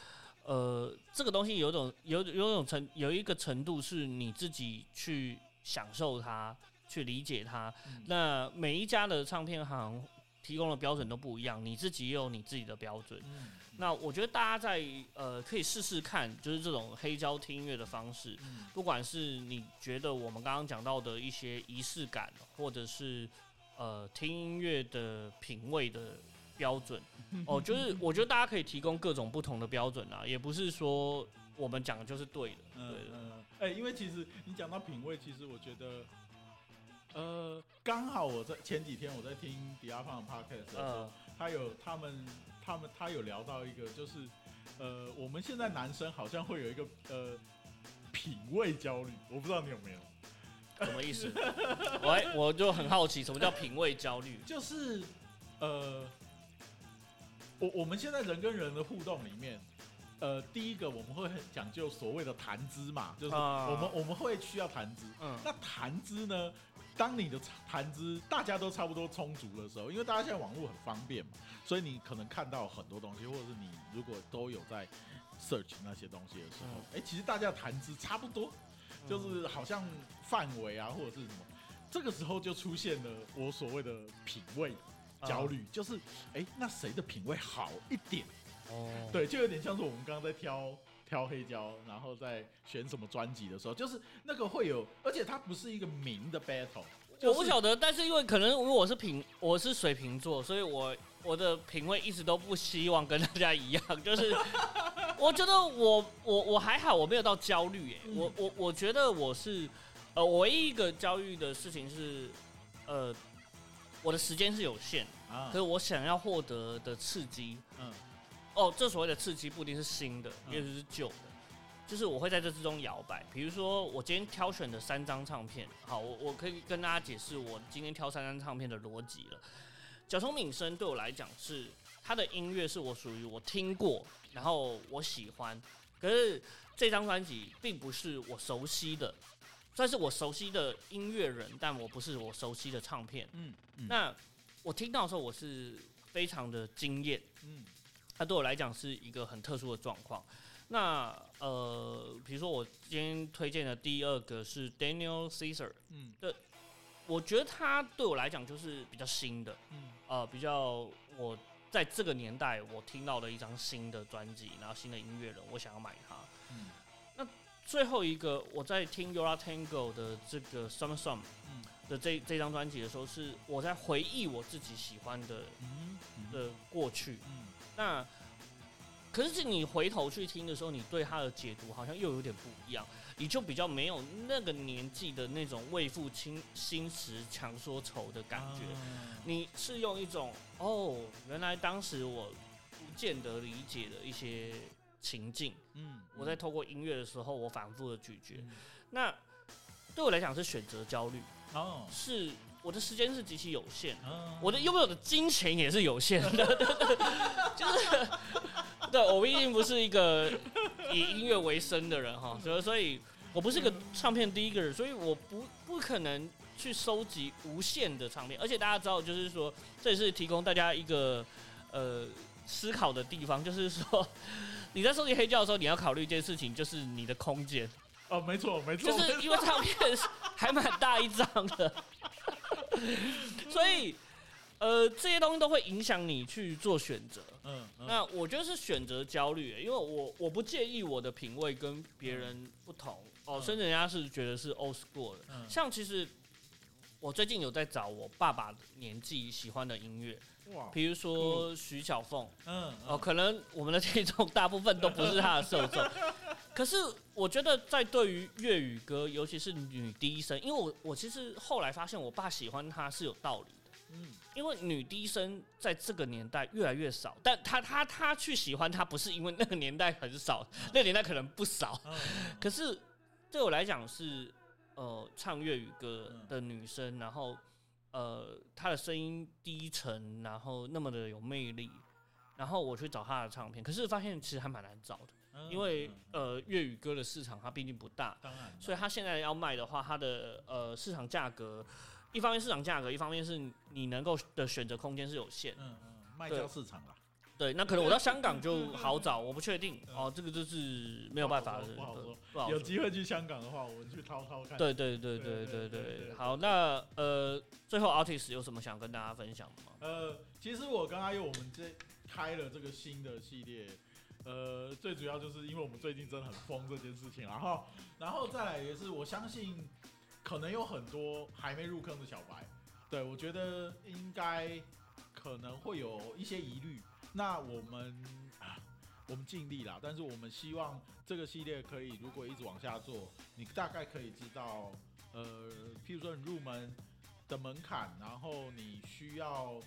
呃，这个东西有种有有种程有一个程度是你自己去享受它，去理解它。嗯那每一家的唱片行提供的标准都不一样，你自己也有你自己的标准。嗯那我觉得大家在呃可以试试看，就是这种黑胶听音乐的方式，嗯。不管是你觉得我们刚刚讲到的一些仪式感，或者是呃听音乐的品味的标准，哦，就是我觉得大家可以提供各种不同的标准啊，也不是说我们讲的就是对的，嗯对的，嗯，哎、因为其实你讲到品味，其实我觉得，呃，刚好我在前几天我在听迪亚胖的 podcast 的时候，嗯他有他们他们他有聊到一个，就是呃，我们现在男生好像会有一个呃品味焦虑，我不知道你有没有，什么意思？我还我就很好奇，什么叫品味焦虑？就是呃，我我们现在人跟人的互动里面。呃，第一个我们会很讲究所谓的谈资嘛，就是啊我们、我们会需要谈资，嗯那谈资呢？当你的谈资大家都差不多充足的时候，因为大家现在网络很方便嘛，所以你可能看到很多东西，或者是你如果都有在 search 那些东西的时候，哎、其实大家的谈资差不多，就是好像范围啊或者是什么，这个时候就出现了我所谓的品味焦虑，就是哎、那谁的品味好一点？哦，对，就有点像是我们刚刚在挑挑黑胶，然后再选什么专辑的时候，就是那个会有，而且它不是一个明的 battle，我不晓得，但是因为可能因为我是平我是水瓶座，所以我我的品味一直都不希望跟大家一样，就是我觉得我我我还好，我没有到焦虑耶，嗯。我我我觉得我是呃，我唯一一个焦虑的事情是呃，我的时间是有限，啊。可是我想要获得的刺激，嗯哦，这所谓的刺激不一定是新的，嗯也许是旧的，就是我会在这之中摇摆。比如说，我今天挑选的三张唱片，好，我我可以跟大家解释我今天挑三张唱片的逻辑了。角松敏生对我来讲是他的音乐是我属于我听过，然后我喜欢，可是这张专辑并不是我熟悉的，算是我熟悉的音乐人，但我不是我熟悉的唱片。嗯嗯那我听到的时候，我是非常的惊艳。嗯它对我来讲是一个很特殊的状况。那呃，比如说我今天推荐的第二个是 Daniel Caesar，嗯我觉得他对我来讲就是比较新的，嗯呃，比较我在这个年代我听到的一张新的专辑，然后新的音乐人，我想要买它。嗯那最后一个我在听 Yura Tango 的这个 Summer Sum 嗯的这这张专辑的时候，是我在回忆我自己喜欢的嗯的过去。嗯那可是你回头去听的时候，你对他的解读好像又有点不一样，你就比较没有那个年纪的那种为赋新新词强说愁的感觉。啊你是用一种哦，原来当时我不见得理解的一些情境，嗯我在透过音乐的时候，我反复的咀嚼。嗯那对我来讲是选择焦虑，哦是我的时间是极其有限，啊我的拥有的金钱也是有限的，就是 对我毕竟不是一个以音乐为生的人哈，所以所以我不是个唱片第一个人，所以我不不可能去收集无限的唱片，而且大家知道，就是说这也是提供大家一个呃思考的地方，就是说 你在收集黑胶的时候，你要考虑一件事情，就是你的空间，哦，没错没错，就是因为唱片是还蛮大一张的，所以呃这些东西都会影响你去做选择。嗯嗯。那我觉得是选择焦虑，因为我我不介意我的品味跟别人不同。哦，嗯。甚至人家是觉得是 old school 的。嗯。像其实我最近有在找我爸爸年纪喜欢的音乐，哇比如说徐小凤嗯哦，可能我们的听众大部分都不是他的受众，可是我觉得在对于粤语歌，尤其是女低声，因为我我其实后来发现我爸喜欢她是有道理的，嗯，因为女低声在这个年代越来越少，但他他他去喜欢她不是因为那个年代很少，那个年代可能不少，嗯。可是对我来讲是呃唱粤语歌的女生，然后呃她的声音低沉，然后那么的有魅力。然后我去找她的唱片，可是发现其实还蛮难找的，嗯因为呃粤语歌的市场它毕竟不大，当然，所以它现在要卖的话，它的呃市场价格，一方面市场价格，一方面是你能够的选择空间是有限，嗯嗯，卖掉市场吧。对，那可能我到香港就好找，我不确定哦，这个就是没有办法的，不好说。有机会去香港的话，我去掏掏看。对对对对对对，好，那呃，最后 artist 有什么想跟大家分享的吗？呃，其实我刚阿有我们这开了这个新的系列，呃，最主要就是因为我们最近真的很疯这件事情，然后，然后再来也是我相信可能有很多还没入坑的小白，对我觉得应该可能会有一些疑虑，那我们啊。我们尽力啦，但是我们希望这个系列可以，如果一直往下做，你大概可以知道，呃，譬如说你入门的门槛，然后你需要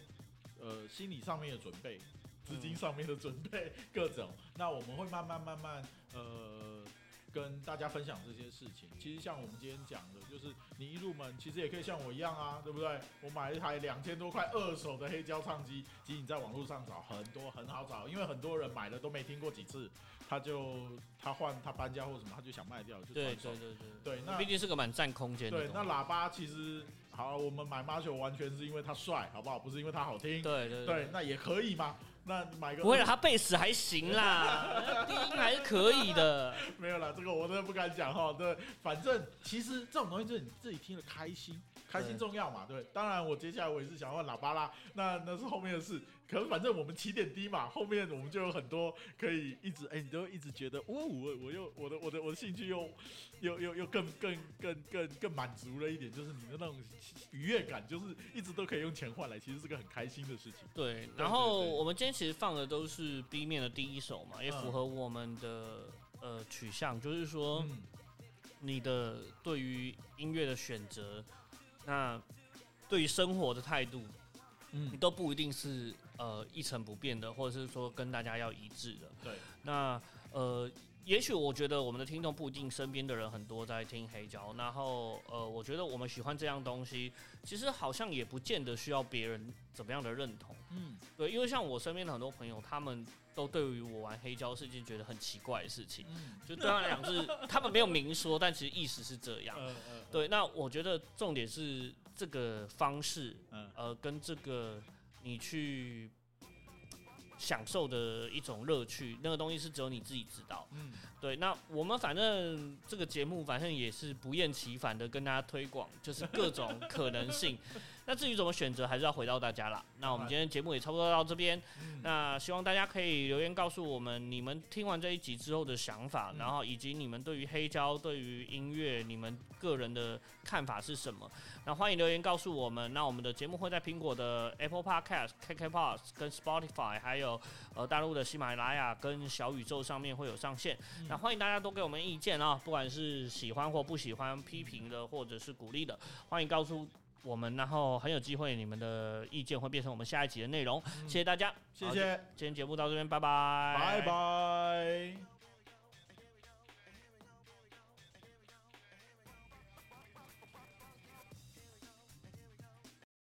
呃心理上面的准备，资金上面的准备，各种。那我们会慢慢慢慢呃跟大家分享这些事情。其实像我们今天讲的，就是你一入门，其实也可以像我一样啊，对不对？我买一台两千多块二手的黑胶唱机，其实你在网络上找很多很好找，因为很多人买了都没听过几次，他就他换他搬家或什么，他就想卖掉，就对对对对对那毕竟是个蛮占空间的对，那喇叭其实好，我们买 m a r 完全是因为它帅，好不好？不是因为它好听。对对对，那也可以嘛。那你买个不会了，他贝斯还行啦，低音还是可以的。没有啦，这个我真的不敢讲哈。对，反正其实这种东西就是你自己听了开心，开心重要嘛。对，当然我接下来我也是想要换喇叭啦，那那是后面的事。可是反正我们起点低嘛，后面我们就有很多可以一直哎、你都一直觉得哦，我我又我的我的我的兴趣又又又又更更更更更满足了一点，就是你的那种愉悦感，就是一直都可以用钱换来，其实是个很开心的事情。对，然后我们今天其实放的都是 B 面的第一首嘛，也嗯符合我们的呃取向，就是说嗯你的对于音乐的选择，那对于生活的态度，你嗯，都不一定是呃一成不变的，或者是说跟大家要一致的。对，那呃，也许我觉得我们的听众不一定身边的人很多在听黑胶，然后呃，我觉得我们喜欢这样东西，其实好像也不见得需要别人怎么样的认同。嗯对，因为像我身边的很多朋友，他们都对于我玩黑胶是一件觉得很奇怪的事情，嗯就对他们来讲是他们没有明说，但其实意思是这样。嗯 嗯，对，那我觉得重点是这个方式，嗯呃，跟这个你去享受的一种乐趣，那个东西是只有你自己知道。嗯对，那我们反正这个节目反正也是不厌其烦的跟大家推广，就是各种可能性。那至于怎么选择，还是要回到大家啦。那我们今天节目也差不多到这边，嗯那希望大家可以留言告诉我们你们听完这一集之后的想法，嗯然后以及你们对于黑胶、对于音乐，你们个人的看法是什么？那欢迎留言告诉我们。那我们的节目会在苹果的 Apple Podcast、KKBox 跟 Spotify，还有呃大陆的喜马拉雅跟小宇宙上面会有上线。嗯那欢迎大家都给我们意见啊，不管是喜欢或不喜欢、批评的或者是鼓励的，欢迎告诉。我们然后很有机会，你们的意见会变成我们下一集的内容。谢谢大家，谢谢，今天节目到这边，拜拜，拜拜。